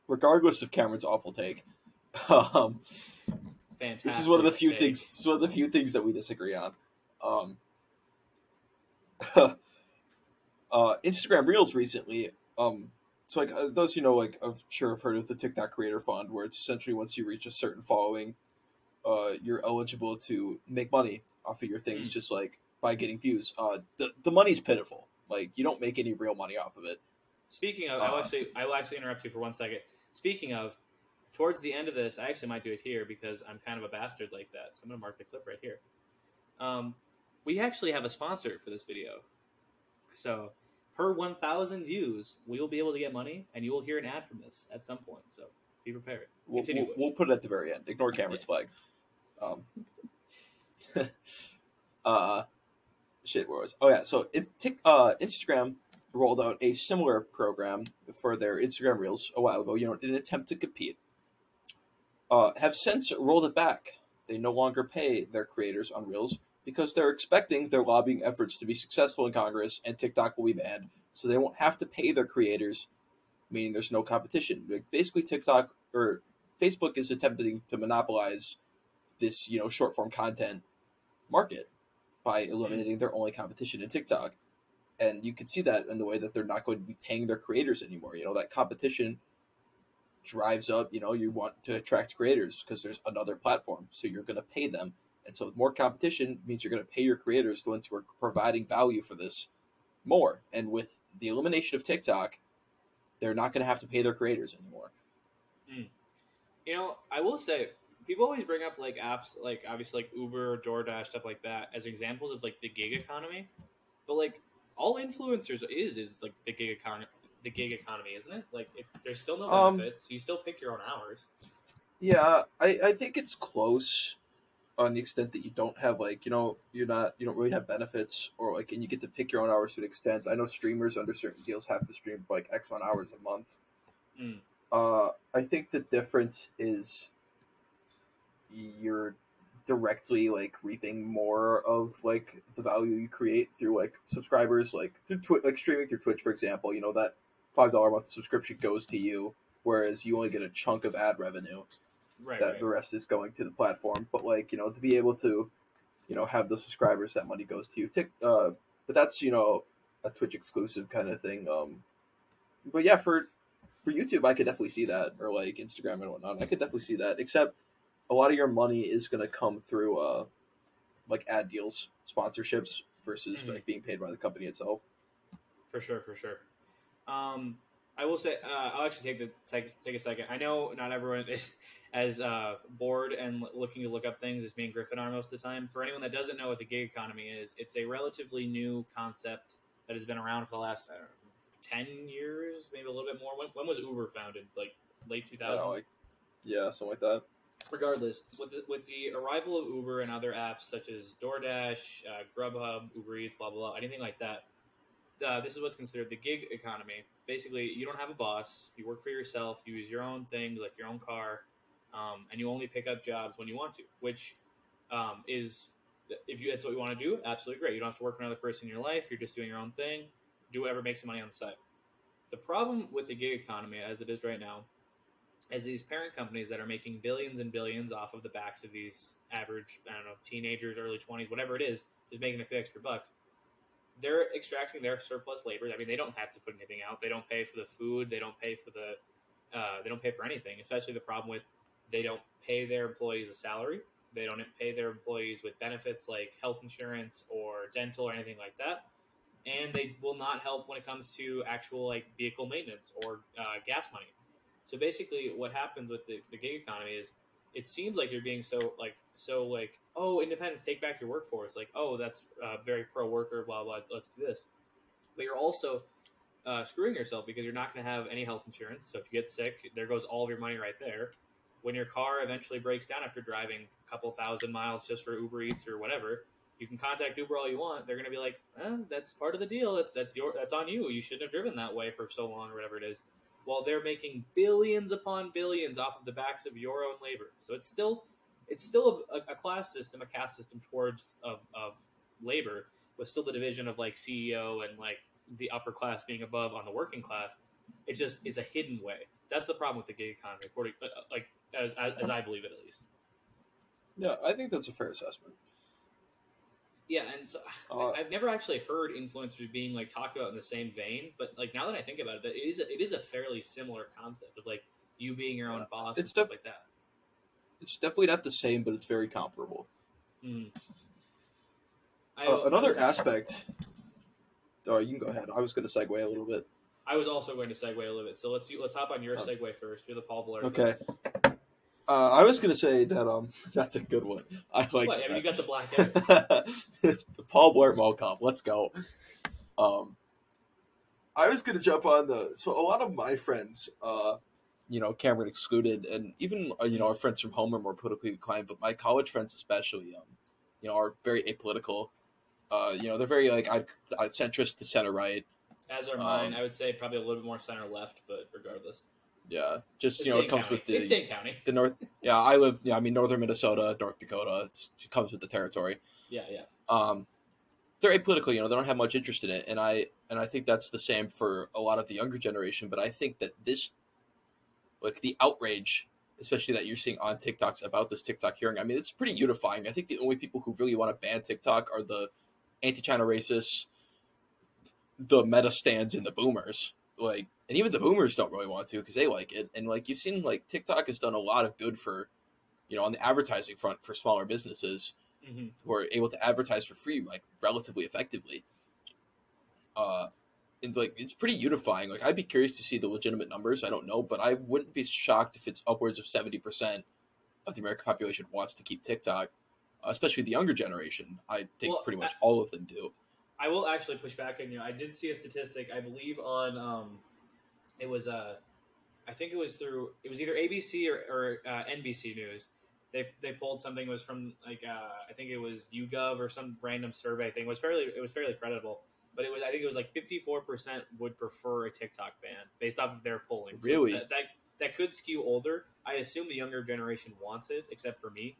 regardless of Cameron's awful take, um, Fantastic. this is one of the few take. things. This is one of the few things that we disagree on. Um, uh, Instagram Reels recently. Um, so like uh, those you know, like I'm sure have heard of the TikTok Creator Fund, where it's essentially once you reach a certain following, uh, you're eligible to make money off of your things, Mm. just like by getting views. Uh, the the money's pitiful. Like you don't make any real money off of it. Speaking of, Uh, actually, I will actually interrupt you for one second. Speaking of, towards the end of this, I actually might do it here because I'm kind of a bastard like that. So I'm going to mark the clip right here. Um, we actually have a sponsor for this video. So per 1,000 views, we will be able to get money, and you will hear an ad from this at some point. So be prepared. We'll, we'll, we'll put it at the very end. Ignore Cameron's flag. Um, uh, shit, where was? Oh yeah, so it, uh, Instagram rolled out a similar program for their Instagram Reels a while ago. You know, in an attempt to compete. Uh, have since rolled it back. They no longer pay their creators on Reels because they're expecting their lobbying efforts to be successful in Congress and TikTok will be banned, so they won't have to pay their creators, meaning there's no competition. Like, basically, TikTok or Facebook is attempting to monopolize this, you know, short form content market by mm-hmm. eliminating their only competition in TikTok. And you can see that in the way that they're not going to be paying their creators anymore. You know, that competition drives up, you know, you want to attract creators because there's another platform. So you're going to pay them. And so more competition means you're going to pay your creators, the ones who are providing value for this, more. And with the elimination of TikTok, they're not going to have to pay their creators anymore. You know, I will say people always bring up like apps like obviously like Uber, or DoorDash, stuff like that as examples of like the gig economy. But like all influencers is is like the gig economy, the gig economy, isn't it? Like if, there's still no Um, benefits. you still pick your own hours. Yeah, I, I think it's close on the extent that you don't have like you know you're not you don't really have benefits or like and you get to pick your own hours to an extent. I know streamers under certain deals have to stream for like X amount of hours a month. Mm. Uh, I think the difference is you're directly like reaping more of like the value you create through like subscribers like through Twi- like streaming through Twitch for example. You know that five dollar a month subscription goes to you, whereas you only get a chunk of ad revenue Right, that right. the rest is going to the platform. But like you know, to be able to, you know, have the subscribers, that money goes to you. Tick, uh, but that's you know a Twitch exclusive kind of thing. Um, but yeah, for for YouTube, I could definitely see that, or like Instagram and whatnot. I could definitely see that. Except a lot of your money is going to come through uh, like ad deals, sponsorships versus Mhm. like being paid by the company itself. For sure, for sure. Um, I will say, uh, I'll actually take the take, take a second. I know not everyone is as uh, bored and looking to look up things as me and Griffin are most of the time. For anyone that doesn't know what the gig economy is, it's a relatively new concept that has been around for the last I know, ten years, maybe a little bit more. When, when was Uber founded? Like late two I don't know, thousands. like, yeah, something like that. regardless, with the, with the arrival of Uber and other apps such as DoorDash, uh, Grubhub, Uber Eats, blah blah blah, anything like that, uh, this is what's considered the gig economy. Basically, you don't have a boss. You work for yourself. You use your own things, like your own car, um, and you only pick up jobs when you want to. Which um, is, if you that's what you want to do, absolutely great. You don't have to work for another person in your life. You're just doing your own thing. Do whatever makes you money on the side. The problem with the gig economy, as it is right now, is these parent companies that are making billions and billions off of the backs of these average, I don't know, teenagers, early 20s, whatever it is, just making a few extra bucks, they're extracting their surplus labor. I mean, they don't have to put anything out. They don't pay for the food. They don't pay for the, uh, they don't pay for anything, especially the problem with they don't pay their employees a salary. They don't pay their employees with benefits like health insurance or dental or anything like that. And they will not help when it comes to actual like vehicle maintenance or uh, gas money. So basically, what happens with the, the gig economy is it seems like you're being so like so like oh independence, take back your workforce. Like oh that's uh, very pro worker, blah blah. Let's do this. But you're also uh, screwing yourself because you're not going to have any health insurance. So if you get sick, there goes all of your money right there. When your car eventually breaks down after driving a couple thousand miles just for Uber Eats or whatever, you can contact Uber all you want. They're going to be like, eh, "That's part of the deal. That's that's your that's on you. You shouldn't have driven that way for so long or whatever it is." while they're making billions upon billions off of the backs of your own labor. So it's still it's still a, a class system, a caste system towards of, of labor, with still the division of like CEO and like the upper class being above on the working class. It's just is a hidden way. That's the problem with the gig economy, according uh, like as, as I believe it at least. Yeah, I think that's a fair assessment. Yeah, and so Uh, I've never actually heard influencers being like talked about in the same vein, but like now that I think about it, that it is a, it is a fairly similar concept of like you being your own Yeah, boss and stuff def- like that. It's definitely not the same, but it's very comparable. Mm. I, Uh, another aspect. Oh, you can go ahead. I was going to segue a little bit. I was also going to segue a little bit, so let's let's hop on your Oh. segue first. You're the Paul Blart. Okay. Uh, I was going to say that um, that's a good one. I like. What? I mean, you got the black the Paul Blart Mall Cop. Let's go. Um, I was gonna jump on the. So a lot of my friends, uh, you know, Cameron excluded, and even uh, you know our friends from home are more politically inclined, but my college friends especially, um, you know, are very apolitical. Uh, you know, they're very like I, I centrist to center right. As are mine. Um, I would say probably a little bit more center left, but regardless, Yeah, just it's you know, it comes County. with the it's Dane County. the north. Yeah, I live. Yeah, I mean northern Minnesota, North Dakota. It's, it comes with the territory. Yeah, yeah. um, they're apolitical. You know, they don't have much interest in it, and I and I think that's the same for a lot of the younger generation. But I think that this, like the outrage, especially that you're seeing on TikToks about this TikTok hearing, I mean, it's pretty unifying. I think the only people who really want to ban TikTok are the anti-China racists, the meta stands, and the boomers. Like, and even the boomers don't really want to because they like it. And like you've seen, like TikTok has done a lot of good for, you know, on the advertising front for smaller businesses hmm who are able to advertise for free like relatively effectively. Uh and like it's pretty unifying. Like i'd be curious to see the legitimate numbers. I don't know but i wouldn't be shocked if it's upwards of 70% of the american population wants to keep tiktok especially the younger generation. I think Well, pretty much I- all of them do I will actually push back on you. I did see a statistic. I believe on um, it was uh, I think it was through it was either ABC or, or uh, NBC News. They they pulled something it was from like uh, I think it was YouGov or some random survey thing. It was fairly it was fairly credible. But it was I think it was like fifty four percent would prefer a TikTok ban based off of their polling. So Really? that, that that could skew older. I assume the younger generation wants it, except for me.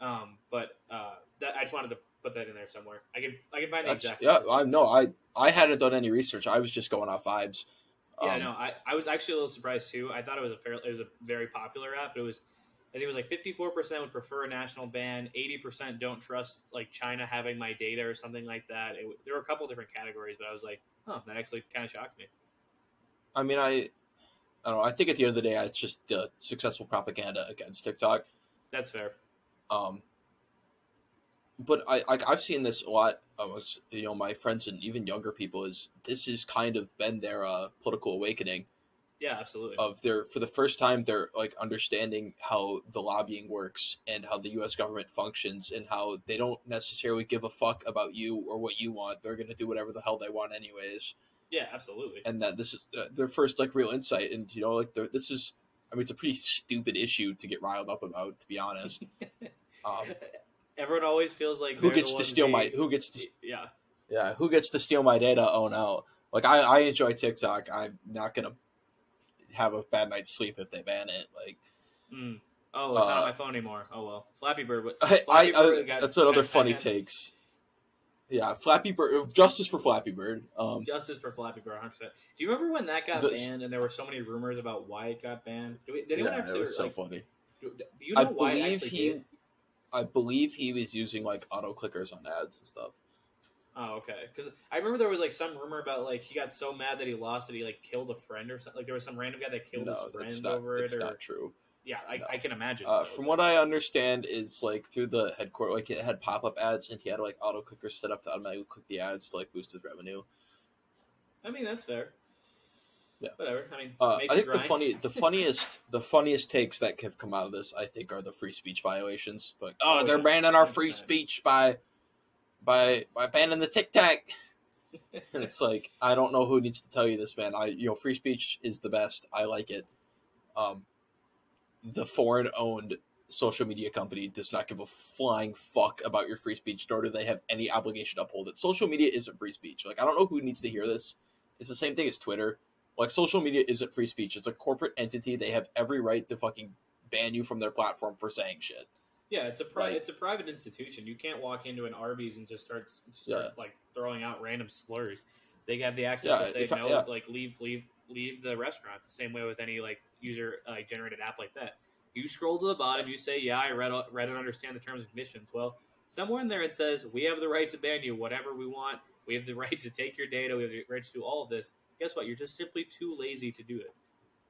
Um, but uh, that I just wanted to put that in there somewhere. I can I can find the that's exact. yeah i know i i hadn't done any research i was just going off vibes Yeah, Um, no, I, I was actually a little surprised too. I thought it was a fair, it was a very popular app, but it was, I think it was like fifty four percent would prefer a national ban, eighty percent don't trust like China having my data or something like that. It, there were a couple different categories, but I was like, oh, that actually kind of shocked me. I mean, I, I don't know. I think at the end of the day, it's just the successful propaganda against TikTok. That's fair. Um, but I, I I've seen this a lot amongst you know my friends and even younger people. Is this has kind of been their uh, political awakening Yeah, absolutely. of their for the first time they're like understanding how the lobbying works and how the U.S. government functions and how they don't necessarily give a fuck about you or what you want. They're gonna do whatever the hell they want anyways. yeah, absolutely. and that this is uh, their first like real insight and you know like this is i mean it's a pretty stupid issue to get riled up about to be honest um, Everyone always feels like who gets to steal my who gets to Yeah, yeah who gets to steal my data oh no like i i enjoy tiktok i'm not gonna have a bad night's sleep if they ban it like mm. Oh, it's not on Uh, my phone anymore. Oh well, Flappy Bird. but- i, I, Bird got- that's another funny takes yeah flappy bird justice for flappy bird um Justice for Flappy Bird, 100. percent Do you remember when that got The- banned and there were so many rumors about why it got banned? Do we, did anyone yeah, actually it was so like, funny do, do you know i why believe he did? I believe he was using like auto clickers on ads and stuff Oh, okay. Because I remember there was like some rumor about like he got so mad that he lost that he like killed a friend or something. Like there was some random guy that killed no, his friend not. over It's it. Or not true. yeah, I, No. I can imagine. Uh, so, from what I understand, is like through the headquarters, like it had pop up ads, and he had like auto clickers set up to automatically click the ads to like boost his revenue. I mean that's fair. Yeah. Whatever. I mean, Uh, I think the funny, the funniest, the funniest takes that have come out of this, I think, are the free speech violations. Like, oh, Oh, they're yeah, banning our free speech by, by, by banning the TikTok. and it's like, I don't know who needs to tell you this, man. I, you know, free speech is the best. I like it. Um, the foreign-owned social media company does not give a flying fuck about your free speech, nor do they have any obligation to uphold it. Social media isn't free speech. Like, I don't know who needs to hear this. It's the same thing as Twitter. Like, social media isn't free speech. It's a corporate entity. They have every right to fucking ban you from their platform for saying shit. Yeah, it's a pri- Like- it's a private institution. You can't walk into an Arby's and just start just start Yeah. like throwing out random slurs. They have the access Yeah, to say no, yeah. like leave leave leave the restaurant. It's the same way with any like user like generated app like that. You scroll to the bottom, you say, "Yeah, I read read and understand the terms and conditions." Well, somewhere in there it says we have the right to ban you whatever we want. We have the right to take your data. We have the right to do all of this. Guess what? You're just simply too lazy to do it.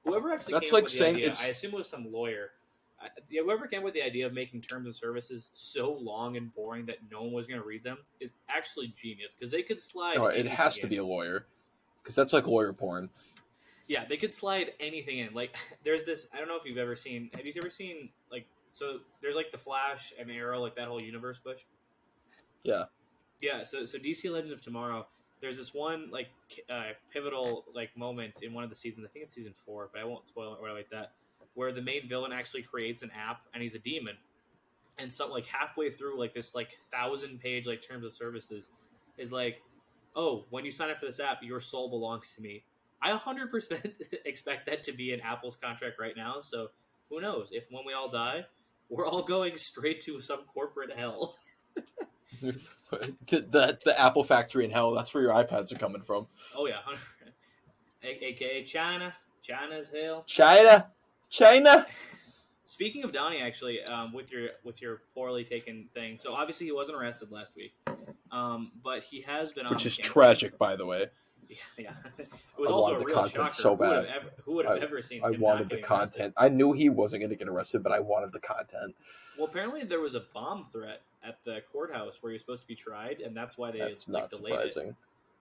Whoever actually That's came like with saying the idea, it's- I assume it was some lawyer. I- Whoever came with the idea of making terms and services so long and boring that no one was going to read them is actually genius because they could slide. No, it has to in. be a lawyer, because that's like lawyer porn. Yeah, they could slide anything in. Like, there's this. I don't know if you've ever seen. Have you ever seen like? So there's like the Flash and Arrow, like that whole universe push. Yeah. Yeah. So so DC Legend of Tomorrow. There's this one like uh, pivotal like moment in one of the seasons. I think it's season four, but I won't spoil it or like that. Where the main villain actually creates an app and he's a demon, and so like halfway through like this like thousand page like terms of services is like, oh, when you sign up for this app, your soul belongs to me. I 100% expect that to be in Apple's contract right now. So who knows? If when we all die, we're all going straight to some corporate hell. the, the the Apple factory in hell. That's where your iPads are coming from. Oh yeah, aka China. China's hell. China, China. Speaking of Donnie, actually, um, with your with your poorly taken thing, so obviously he wasn't arrested last week, um, but he has been on Which is tragic, by the way. Yeah, it was I also a real content shocker. so Who would have bad. ever, who would have ever seen? I wanted the getting arrested? content. I knew he wasn't going to get arrested, but I wanted the content. Well, apparently there was a bomb threat at the courthouse where he was supposed to be tried, and that's why they That's like not delayed it. surprising.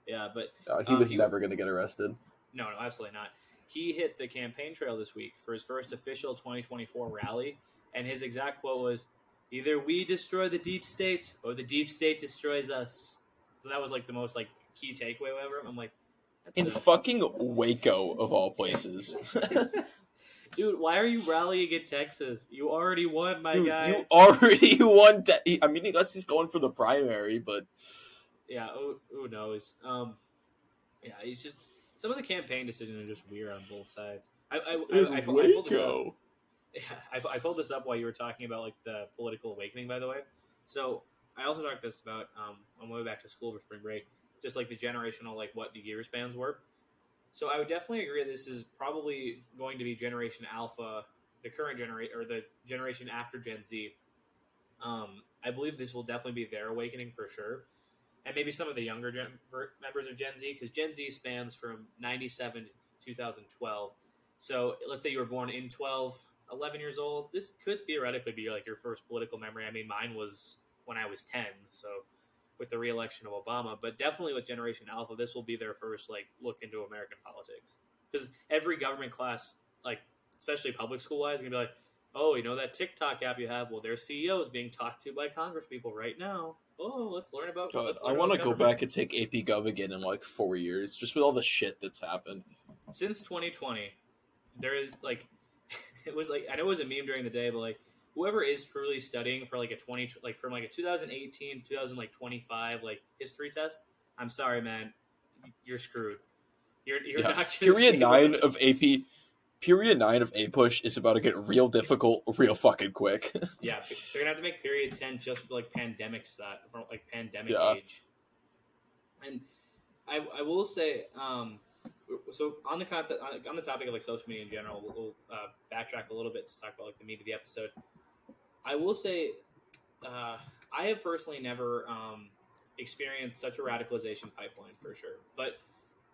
Yeah, but Uh, he Um, was he- never going to get arrested. no, no, absolutely not. He hit the campaign trail this week for his first official 2024 rally, and his exact quote was, "Either we destroy the deep state, or the deep state destroys us." So that was like the most like key takeaway ever. I'm like, that's In a- fucking Waco, of all places. dude, why are you rallying in Texas? You already won, my Dude, guy. you already won. De- I mean, unless he's going for the primary, but yeah, who, who knows? Um, yeah, he's just some of the campaign decisions are just weird on both sides. I I, I, I, I, pulled- I pulled this up. Waco. Yeah, I, I pulled this up while you were talking about like the political awakening. By the way, so I also talked this about um, on my way back to school for spring break, just like the generational like what the year spans were. So I would definitely agree this is probably going to be Generation Alpha, the current generation or the generation after Gen Z. Um, I believe this will definitely be their awakening for sure, and maybe some of the younger gen- members of Gen Z because Gen Z spans from '97 to 2012. So let's say you were born in 12, 11 years old. This could theoretically be like your first political memory. I mean, mine was when I was 10. So with the reelection of Obama, but definitely with Generation Alpha, this will be their first like look into American politics because every government class, like especially public school wise, is gonna be like, oh, you know that TikTok app you have? Well, their CEO is being talked to by Congress people right now. Oh, let's learn about. God, the I want to go back and take AP Gov again in like four years, just with all the shit that's happened. since 2020, there is like, it was like I know it was a meme during the day, but like whoever is truly studying for like a 20 like from like a 2018 2025 like history test, I'm sorry, man, you're screwed. You're you're Yeah. not Period nine of AP. Period nine of APUSH is about to get real difficult, real fucking quick. Yeah, they're gonna have to make period ten just for like pandemic for like pandemic Yeah. age. And I, I will say, um, so on the concept, on, the topic of like social media in general, we'll, we'll uh, backtrack a little bit to talk about like the meat of the episode. I will say, uh, I have personally never um, experienced such a radicalization pipeline for sure, but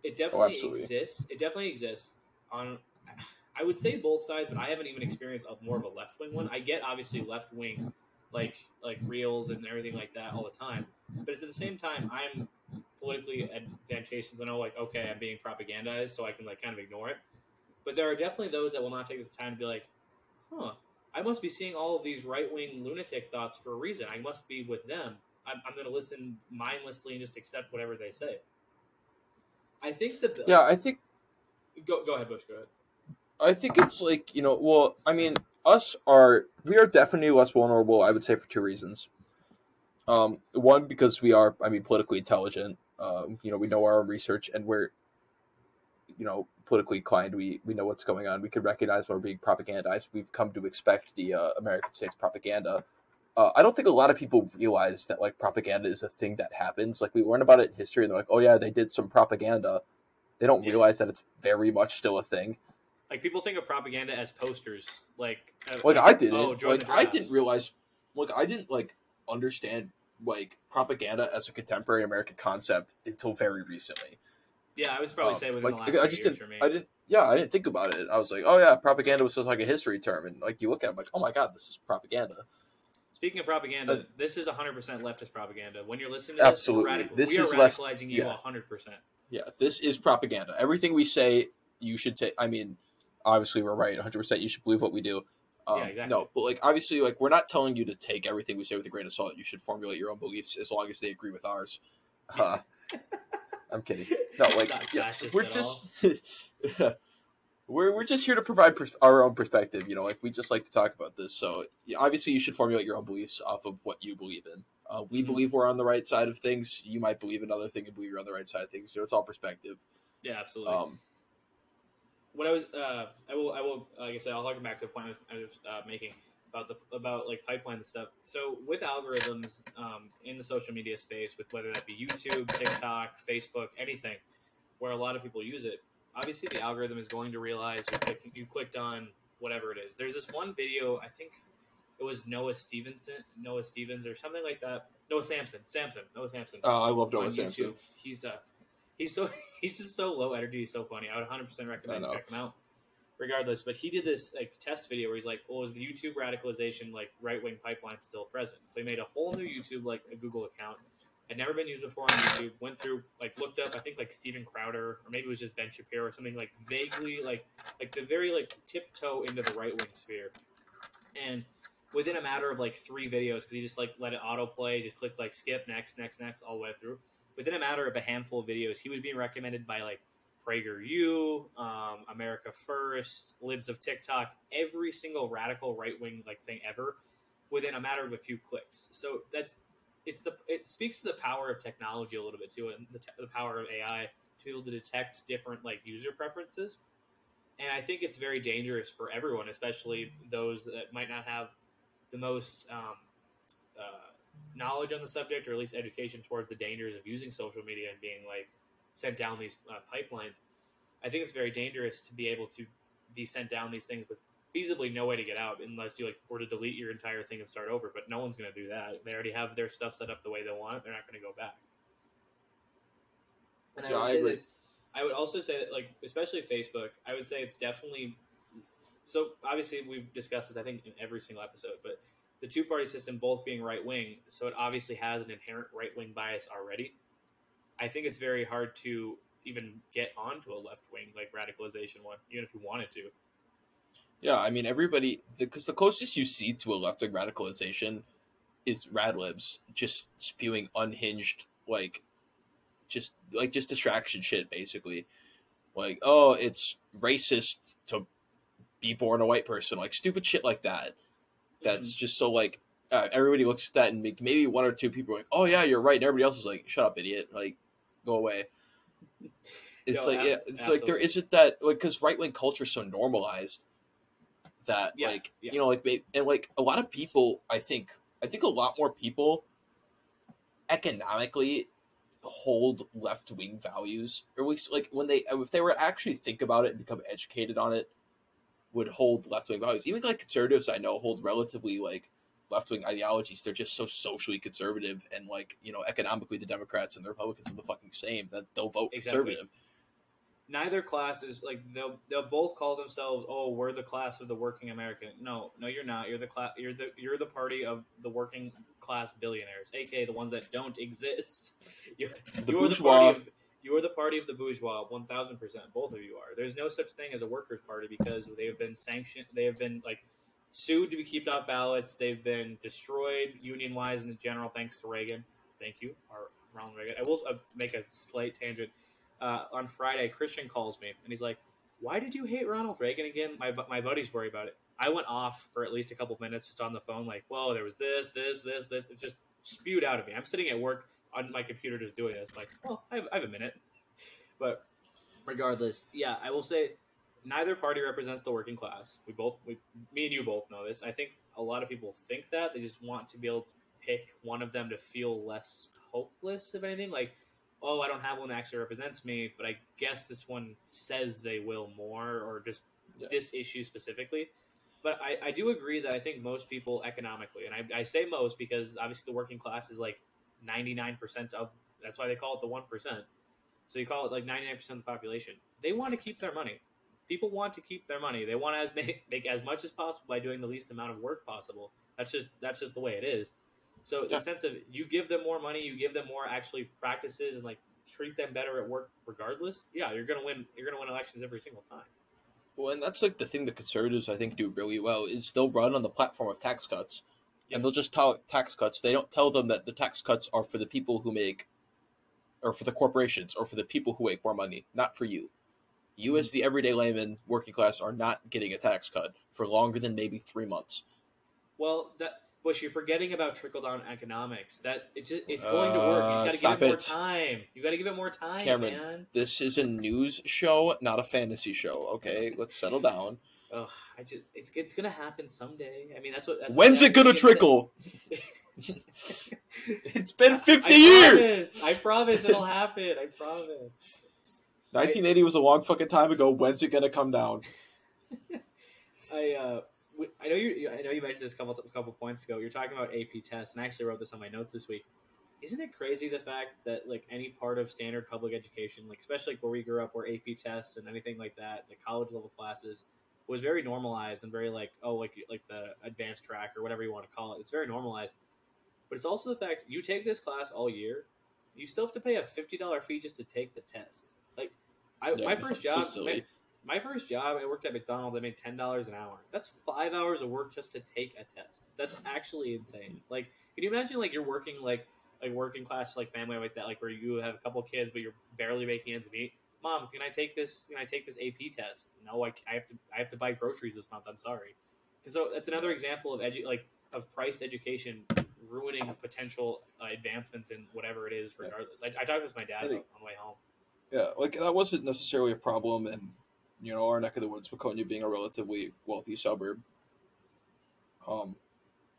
it definitely absolutely. exists. It definitely exists on. I would say both sides, but I haven't even experienced a more of a left wing one. I get obviously left wing, like like reels and everything like that all the time, but it's at the same time I'm politically advantageous to know like okay I'm being propagandized, so I can like kind of ignore it. But there are definitely those that will not take the time to be like, huh, I must be seeing all of these right wing lunatic thoughts for a reason. I must be with them. I'm, I'm going to listen mindlessly and just accept whatever they say. I think the yeah, I think Go go ahead, Bush. Go ahead. I think it's like you know, well, I mean, us are we are definitely less vulnerable. I would say for two reasons. Um, one because we are, I mean, politically intelligent. Um, you know, we know our own research, and we're, you know, politically inclined. We we know what's going on. We can recognize when we're being propagandized. We've come to expect the uh, American state's propaganda. Uh, I don't think a lot of people realize that like propaganda is a thing that happens. Like we learn about it in history, and they're like, "Oh yeah, they did some propaganda," They don't Yeah. realize that it's very much still a thing. Like people think of propaganda as posters. Like uh, Like I didn't. Oh, like I didn't realize. Like I didn't like understand like propaganda as a contemporary American concept until very recently. Yeah, I would probably Um, say within like the last I just didn't. for me. I didn't. Yeah, I didn't think about it. I was like, oh yeah, propaganda was just like a history term, and like you look at it, like, oh my god, this is propaganda. Speaking of propaganda, Uh, this is 100% leftist propaganda. When you're listening to this, Absolutely. radical- This we is less- radicalizing you yeah. 100%. Yeah, this is propaganda. Everything we say, you should take. I mean, obviously, we're right. 100. percent You should believe what we do. Um, Yeah, exactly. No, but like obviously, like we're not telling you to take everything we say with a grain of salt. You should formulate your own beliefs as long as they agree with ours. Uh, I'm kidding. No, like yeah, we're just we're we're just here to provide pers- our own perspective. You know, like we just like to talk about this. So yeah, obviously, you should formulate your own beliefs off of what you believe in. Uh, we Mhm. believe we're on the right side of things. You might believe another thing and believe you're on the right side of things. So it's all perspective. Yeah, absolutely. Um, what I was, uh, I will, I will, like I said, I'll harken back to the point I was, I was uh, making about the about like pipeline and stuff. So with algorithms um, in the social media space, with whether that be YouTube, TikTok, Facebook, anything, where a lot of people use it, obviously the algorithm is going to realize you, click, you clicked on whatever it is. There's this one video, I think it was Noah Stevenson, Noah Stevens, or something like that. Noah Samsen, Samsen, Noah Samsen uh, I love Noah Samsen. He's uh he's so he's just so low energy. He's so funny. I would 100 percent recommend check him out. Regardless, but he did this like test video where he's like, "Well, is the YouTube radicalization like right wing pipeline still present?" So he made a whole new YouTube like a Google account, had never been used before on YouTube. Went through like looked up, I think like Steven Crowder or maybe it was just Ben Shapiro or something like vaguely like like the very like tiptoe into the right wing sphere, and within a matter of like three videos because he just like let it autoplay, just click like skip next, next, next all the way through. Within a matter of a handful of videos, he was being recommended by like PragerU, um, America First, Libs of TikTok, every single radical right wing like thing ever, within a matter of a few clicks. So that's it's the it speaks to the power of technology a little bit too, and the, the power of AI to be able to detect different like user preferences. And I think it's very dangerous for everyone, especially those that might not have the most um, uh, knowledge on the subject, or at least education towards the dangers of using social media and being like sent down these uh, pipelines. I think it's very dangerous to be able to be sent down these things with feasibly no way to get out unless you like were to delete your entire thing and start over. But no one's going to do that. They already have their stuff set up the way they want it. They're not going to go back. And I Yeah, would I agree. that I would also say that like especially Facebook, I would say it's definitely so obviously we've discussed this I think in every single episode, but the two party system both being right wing, so it obviously has an inherent right wing bias already. I think it's very hard to even get onto a left wing like radicalization one, even if you wanted to. Yeah, I mean everybody because the, closest you see to a left wing radicalization is radlibs just spewing unhinged like just like just distraction shit basically. Like, oh, it's racist to be born a white person, like stupid shit like that. That's just so like uh, everybody looks at that and maybe one or two people are like, "Oh yeah, you're right," and everybody else is like, "Shut up, idiot!" Like, go away. It's Yo, like ab- yeah, it's like there absolutely. isn't that like because right wing culture is so normalized that Yeah, like yeah. you know like and like a lot of people I think I think a lot more people economically hold left wing values or at least like when they if they were to actually think about it and become educated on it would hold left wing values even like conservatives I know hold relatively like left wing ideologies they're just so socially conservative and like you know economically the Democrats and the Republicans are the fucking same that they'll vote Exactly. conservative Neither class is like they'll they'll both call themselves oh we're the class of the working American. No, no, you're not. You're the class. You're the you're the party of the working class billionaires, aka the ones that don't exist. You're, The you're the party of you are the party of the bourgeois. One thousand percent, both of you are. There's no such thing as a workers' party because they have been sanctioned. They have been like sued to be kept off ballots. They've been destroyed union wise in the general, thanks to Reagan. Thank you, Ronald Reagan. I will uh, make a slight tangent. Uh, on Friday, Christian calls me and he's like, "Why did you hate Ronald Reagan again?" My my buddies worry about it. I went off for at least a couple minutes just on the phone, like, "Whoa, there was this, this, this, this." It just spewed out of me. I'm sitting at work on my computer just doing this. like, well, I have, I have a minute. But regardless, yeah, I will say neither party represents the working class. We both, we, me and you both know this. I think a lot of people think that they just want to be able to pick one of them to feel less hopeless, if anything. Like oh, I don't have one that actually represents me, but I guess this one says they will more, or just Yeah. this issue specifically. But I, I do agree that I think most people economically, and I, I say most because obviously the working class is like 99% of, that's why they call it the 1%. So you call it like 99% of the population. They want to keep their money. People want to keep their money. They want to as make, make as much as possible by doing the least amount of work possible. That's just that's just the way it is. So Yeah. the sense of you give them more money, you give them more actually practices and like treat them better at work regardless. Yeah, you're gonna win. You're gonna win elections every single time. Well, and that's like the thing the conservatives I think do really well is they'll run on the platform of tax cuts, Yep. and they'll just tout tax cuts. They don't tell them that the tax cuts are for the people who make, or for the corporations, or for the people who make more money, not for you. You, as the everyday layman, working class, are not getting a tax cut for longer than maybe three months. Well, that Bush, you're forgetting about trickle down economics. That it's just, it's going to work. You Uh, just got stop to give it more time. You got to give it more time, Cameron. man. This is a news show, not a fantasy show. Okay, let's settle down. Ugh, I just it's it's gonna happen someday. I mean, that's what. That's what When's it gonna trickle? It's been fifty I years. promise, I promise it'll happen. I promise. 1980 was a long fucking time ago. When's it gonna come down? I uh, I know you. I know you mentioned this a couple a couple points ago. You're talking about AP tests, and I actually wrote this on my notes this week. Isn't it crazy the fact that like any part of standard public education, like especially like where we grew up, where AP tests and anything like that, the college level classes, was very normalized and very like oh like like the advanced track or whatever you want to call it. It's very normalized, but it's also the fact you take this class all year, you still have to pay a fifty dollar fee just to take the test. I, Yeah, my first it's so job, my, my first job, I worked at McDonald's. I made ten dollars an hour. That's five hours of work just to take a test. That's actually insane. Like, can you imagine like you're working like like working class like family like that, like where you have a couple kids but you're barely making ends meet. Mom, can I take this? Can I take this AP test? No, I, I have to. I have to buy groceries this month. I'm sorry. And so that's another example of edu- like of priced education ruining potential uh, advancements in whatever it is. Regardless, I, I talked with my dad on the way home. Yeah, like that wasn't necessarily a problem in you know our neck of the woods, Waconia being a relatively wealthy suburb. Um,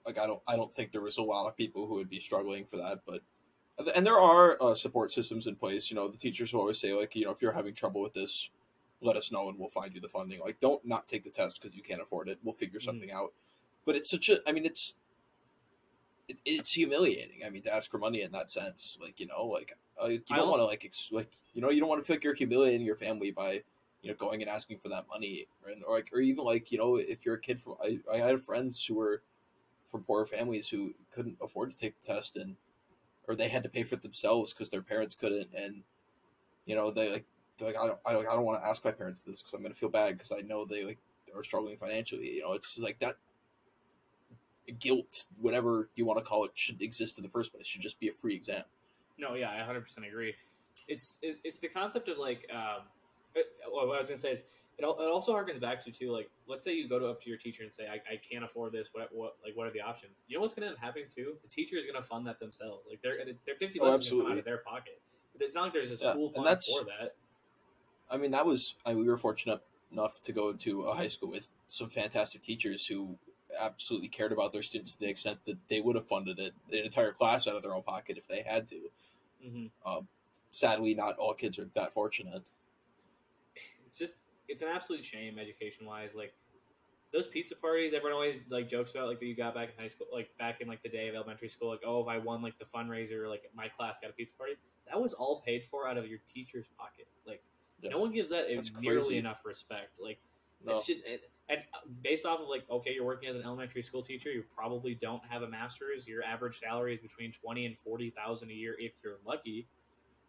like I don't, I don't think there was a lot of people who would be struggling for that, but and there are uh, support systems in place. You know, the teachers will always say like, you know, if you're having trouble with this, let us know and we'll find you the funding. Like, don't not take the test because you can't afford it. We'll figure something out. But it's such a, I mean, it's it, it's humiliating. I mean, to ask for money in that sense, like you know, like uh, you don't want to like ex- like you know, you don't want to feel like you're humiliating your family by you know going and asking for that money, or, or like or even like you know, if you're a kid from I, I had friends who were from poor families who couldn't afford to take the test and or they had to pay for it themselves because their parents couldn't and you know they like they're like I don't I don't, I don't want to ask my parents this because I'm gonna feel bad because I know they like are struggling financially. You know, it's just like that guilt, whatever you want to call it, should exist in the first place. Should just be a free exam. No, yeah, I 100% agree. It's it, it's the concept of like um, it, well, what I was gonna say is it, al- it also harkens back to too like let's say you go to up to your teacher and say I, I can't afford this. What what like what are the options? You know what's gonna end up happening too? The teacher is gonna fund that themselves. Like they're they're fifty Oh, bucks out of their pocket. But it's not like there's a Yeah, school fund that's- for that. I mean, that was I we were fortunate enough to go to a high school with some fantastic teachers who absolutely cared about their students to the extent that they would have funded it an entire class out of their own pocket if they had to. hmm Sadly, not all kids are that fortunate. it's just it's an absolute shame education wise like those pizza parties everyone always like jokes about like that you got back in high school like back in like the day of elementary school like oh if i won like the fundraiser like my class got a pizza party that was all paid for out of your teacher's pocket like Yeah. no one gives that That's nearly crazy. enough respect like No. it's just and, and uh, based off of like okay you're working as an elementary school teacher you probably don't have a master's. Your average salary is between 20 and 40,000 a year if you're lucky.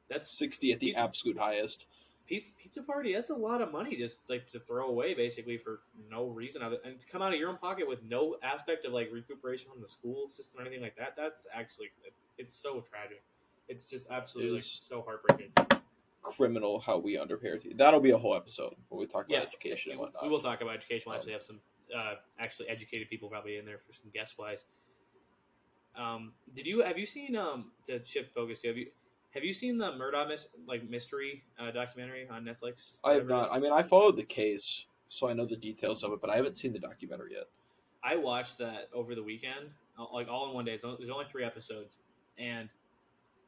That's Sixty at the Pizza- absolute highest. pizza pizza party that's a lot of money just like to throw away basically for no reason other and to come out of your own pocket with no aspect of like recuperation from the school system or anything like that that's actually it's so tragic. It's just absolutely like, so heartbreaking Criminal how we underpay our That'll be a whole episode when we talk about yeah education and we- whatnot. we will talk about education we'll Um, actually have some uh, actually educated people probably in there for some guest wise um, did you have you seen um to shift focus have you have you seen the Murdaugh mis- like mystery uh, documentary on Netflix I have not. I mean, I followed the case, so I know the details of it, but I haven't seen the documentary yet. I watched that over the weekend, uh, like all in one day. There's only three episodes, and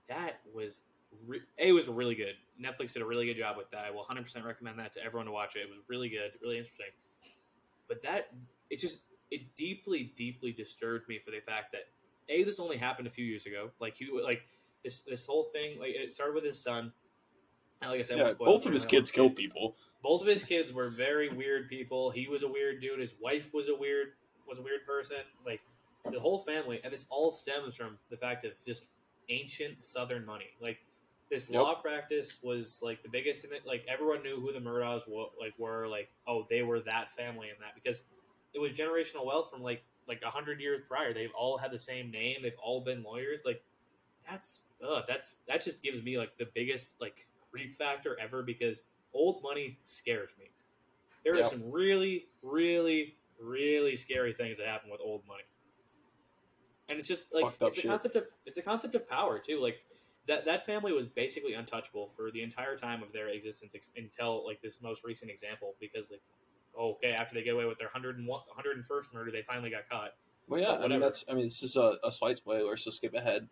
that was re- a was really good. Netflix did a really good job with that. I will 100% recommend that to everyone to watch it. It was really good, really interesting. But that it just it deeply, deeply disturbed me for the fact that a this only happened a few years ago. Like he like this this whole thing like it started with his son. And like I said, Yeah, both of his kids killed people. Both of his kids were very weird people. He was a weird dude. His wife was a weird was a weird person. Like the whole family, and this all stems from the fact of just ancient Southern money. Like this Yep. law practice was like the biggest in it. Like everyone knew who the Murdaughs were like were. Like oh, they were that family and that because it was generational wealth from like like a hundred years prior. They've all had the same name. They've all been lawyers. Like that's ugh, that's that just gives me like the biggest like creep factor ever because old money scares me. There are some really, really, really scary things that happen with old money, and it's just like Fucked it's a shit. concept of it's a concept of power too. Like that that family was basically untouchable for the entire time of their existence ex- until like this most recent example because like okay after they get away with their 101, 101st murder they finally got caught. Well, yeah, I mean that's. I mean, this is a, a slight spoiler, so skip ahead.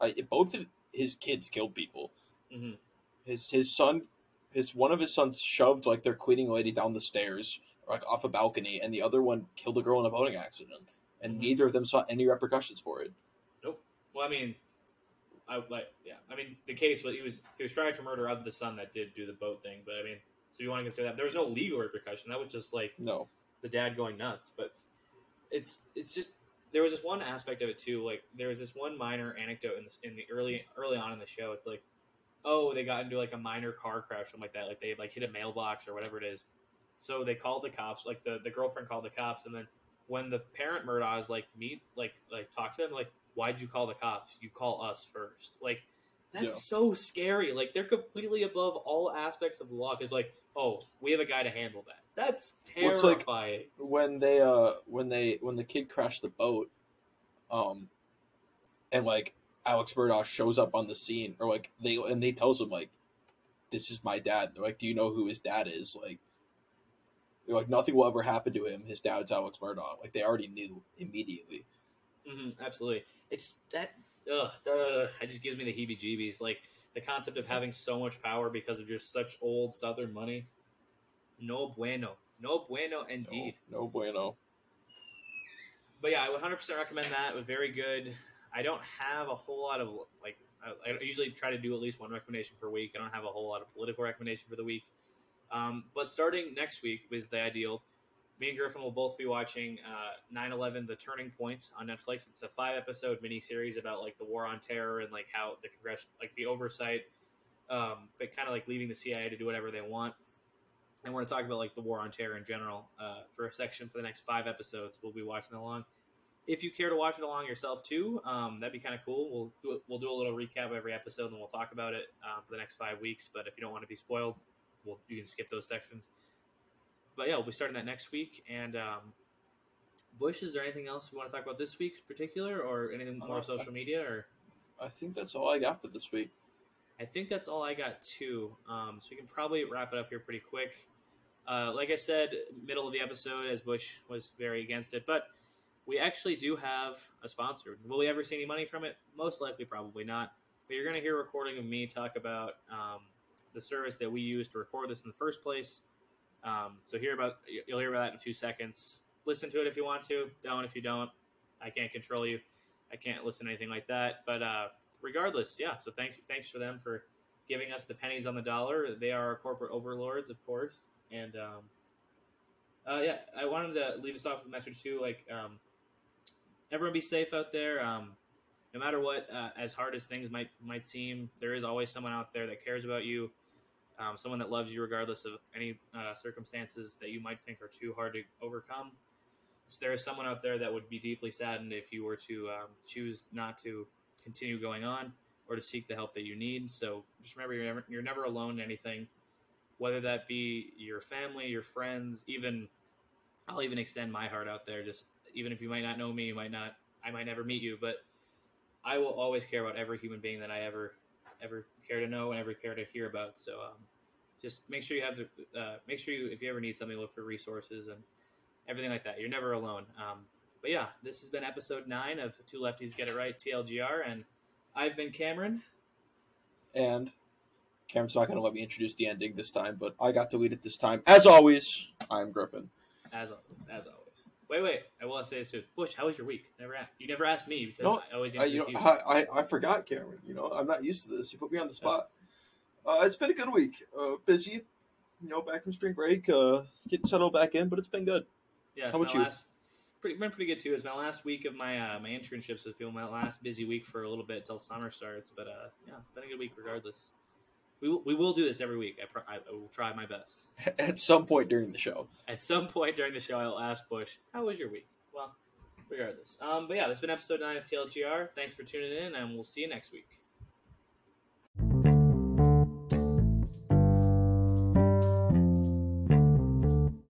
I, both of his kids killed people. hmm His his son, his one of his sons shoved like their cleaning lady down the stairs, like off a balcony, and the other one killed a girl in a boating accident, and Mhm. neither of them saw any repercussions for it. Nope well, I mean, I like yeah. I mean, the case was he was he was tried for murder of the son that did do the boat thing, but I mean, so you want to consider that there was no legal repercussion. That was just like No, the dad going nuts. But it's it's just there was this one aspect of it too. Like there was this one minor anecdote in this in the early early on in the show. It's like, oh, they got into like a minor car crash, something like that. Like they like hit a mailbox or whatever it is. So they called the cops. Like the the girlfriend called the cops, and then when the parent Murdaughs like meet like like talk to them like, why'd you call the cops? You call us first. Like. That's Yeah. so scary. Like they're completely above all aspects of the law. Cause like, oh, we have a guy to handle that. That's Well, it's like- terrifying. when they uh when they when the kid crashed the boat, um, and like Alex Murdaugh shows up on the scene, or like they and they tells him like, "This is my dad." They're like, "Do you know who his dad is?" Like, they're like nothing will ever happen to him. His dad's Alex Murdaugh. Like they already knew immediately. Hmm absolutely. It's that. Ugh, ugh, it just gives me the heebie-jeebies. Like the concept of having so much power because of just such old Southern money. No bueno. No bueno, No, indeed. no bueno. But yeah, I would 100% recommend that. It was very good. I don't have a whole lot of like. I, I usually try to do at least one recommendation per week. I don't have a whole lot of political recommendation for the week. Um, but starting next week is the ideal. Me and Griffin will both be watching uh, 9/11: The Turning Point on Netflix. It's a five-episode miniseries about like the war on terror and like how the congression, like the oversight, um, but kind of like leaving the CIA to do whatever they want. And we're going to talk about like the war on terror in general uh, for a section for the next five episodes. We'll be watching along. If you care to watch it along yourself too, um, that'd be kind of cool. We'll do we'll do a little recap of every episode and we'll talk about it um, for the next five weeks. But if you don't want to be spoiled, we'll, you can skip those sections. But yeah, we'll be starting that next week. And um, Bush, is there anything else we want to talk about this week in particular, or anything more social media? Or I think that's all I got for this week. I think that's all I got too. Um, so we can probably wrap it up here pretty quick. Uh, like I said, middle of the episode, as Bush was very against it, but we actually do have a sponsor. Will we ever see any money from it? Most likely, probably not. But you're going to hear a recording of me talk about um, the service that we use to record this in the first place. Um, so hear about you'll hear about that in a few seconds. Listen to it if you want to. Don't if you don't. I can't control you. I can't listen to anything like that. But uh, regardless, yeah. So thank thanks for them for giving us the pennies on the dollar. They are our corporate overlords, of course. And um, uh, yeah, I wanted to leave us off with a message too. Like, um, everyone be safe out there. Um, no matter what, uh, as hard as things might might seem, there is always someone out there that cares about you. Um, someone that loves you regardless of any uh, circumstances that you might think are too hard to overcome. So there is someone out there that would be deeply saddened if you were to um, choose not to continue going on or to seek the help that you need. So just remember, you're never, you're never alone in anything, whether that be your family, your friends, even I'll even extend my heart out there. Just even if you might not know me, you might not, I might never meet you, but I will always care about every human being that I ever ever care to know and ever care to hear about. So um, just make sure you have the uh, make sure you if you ever need something, look for resources and everything like that. You're never alone. Um, but yeah, this has been episode nine of Two Lefties Get It Right TLGR, and I've been Cameron. and Cameron's not going to let me introduce the ending this time, but I got to lead it this time. As always, I'm Griffin. As always, as always. Wait, wait. I will say this too. Bush, how was your week? Never asked. You never asked me because No, I always I, you know, you. I, I, I forgot, Cameron. You know, I'm not used to this. You put me on the spot. Uh, it's been a good week. Uh, busy, you know, back from spring break, uh, getting settled back in, but it's been good. Yeah, How about you? last. Pretty, been pretty good too. It's my last week of my uh, my internships with people. My last busy week for a little bit till summer starts. But uh, yeah, been a good week regardless. We will, we will do this every week. I, pr- I will try my best. At some point during the show. At some point during the show, I'll ask Bush, "How was your week?" Well, regardless. Um, but yeah, this has been episode nine of TLGR. Thanks for tuning in, and we'll see you next week.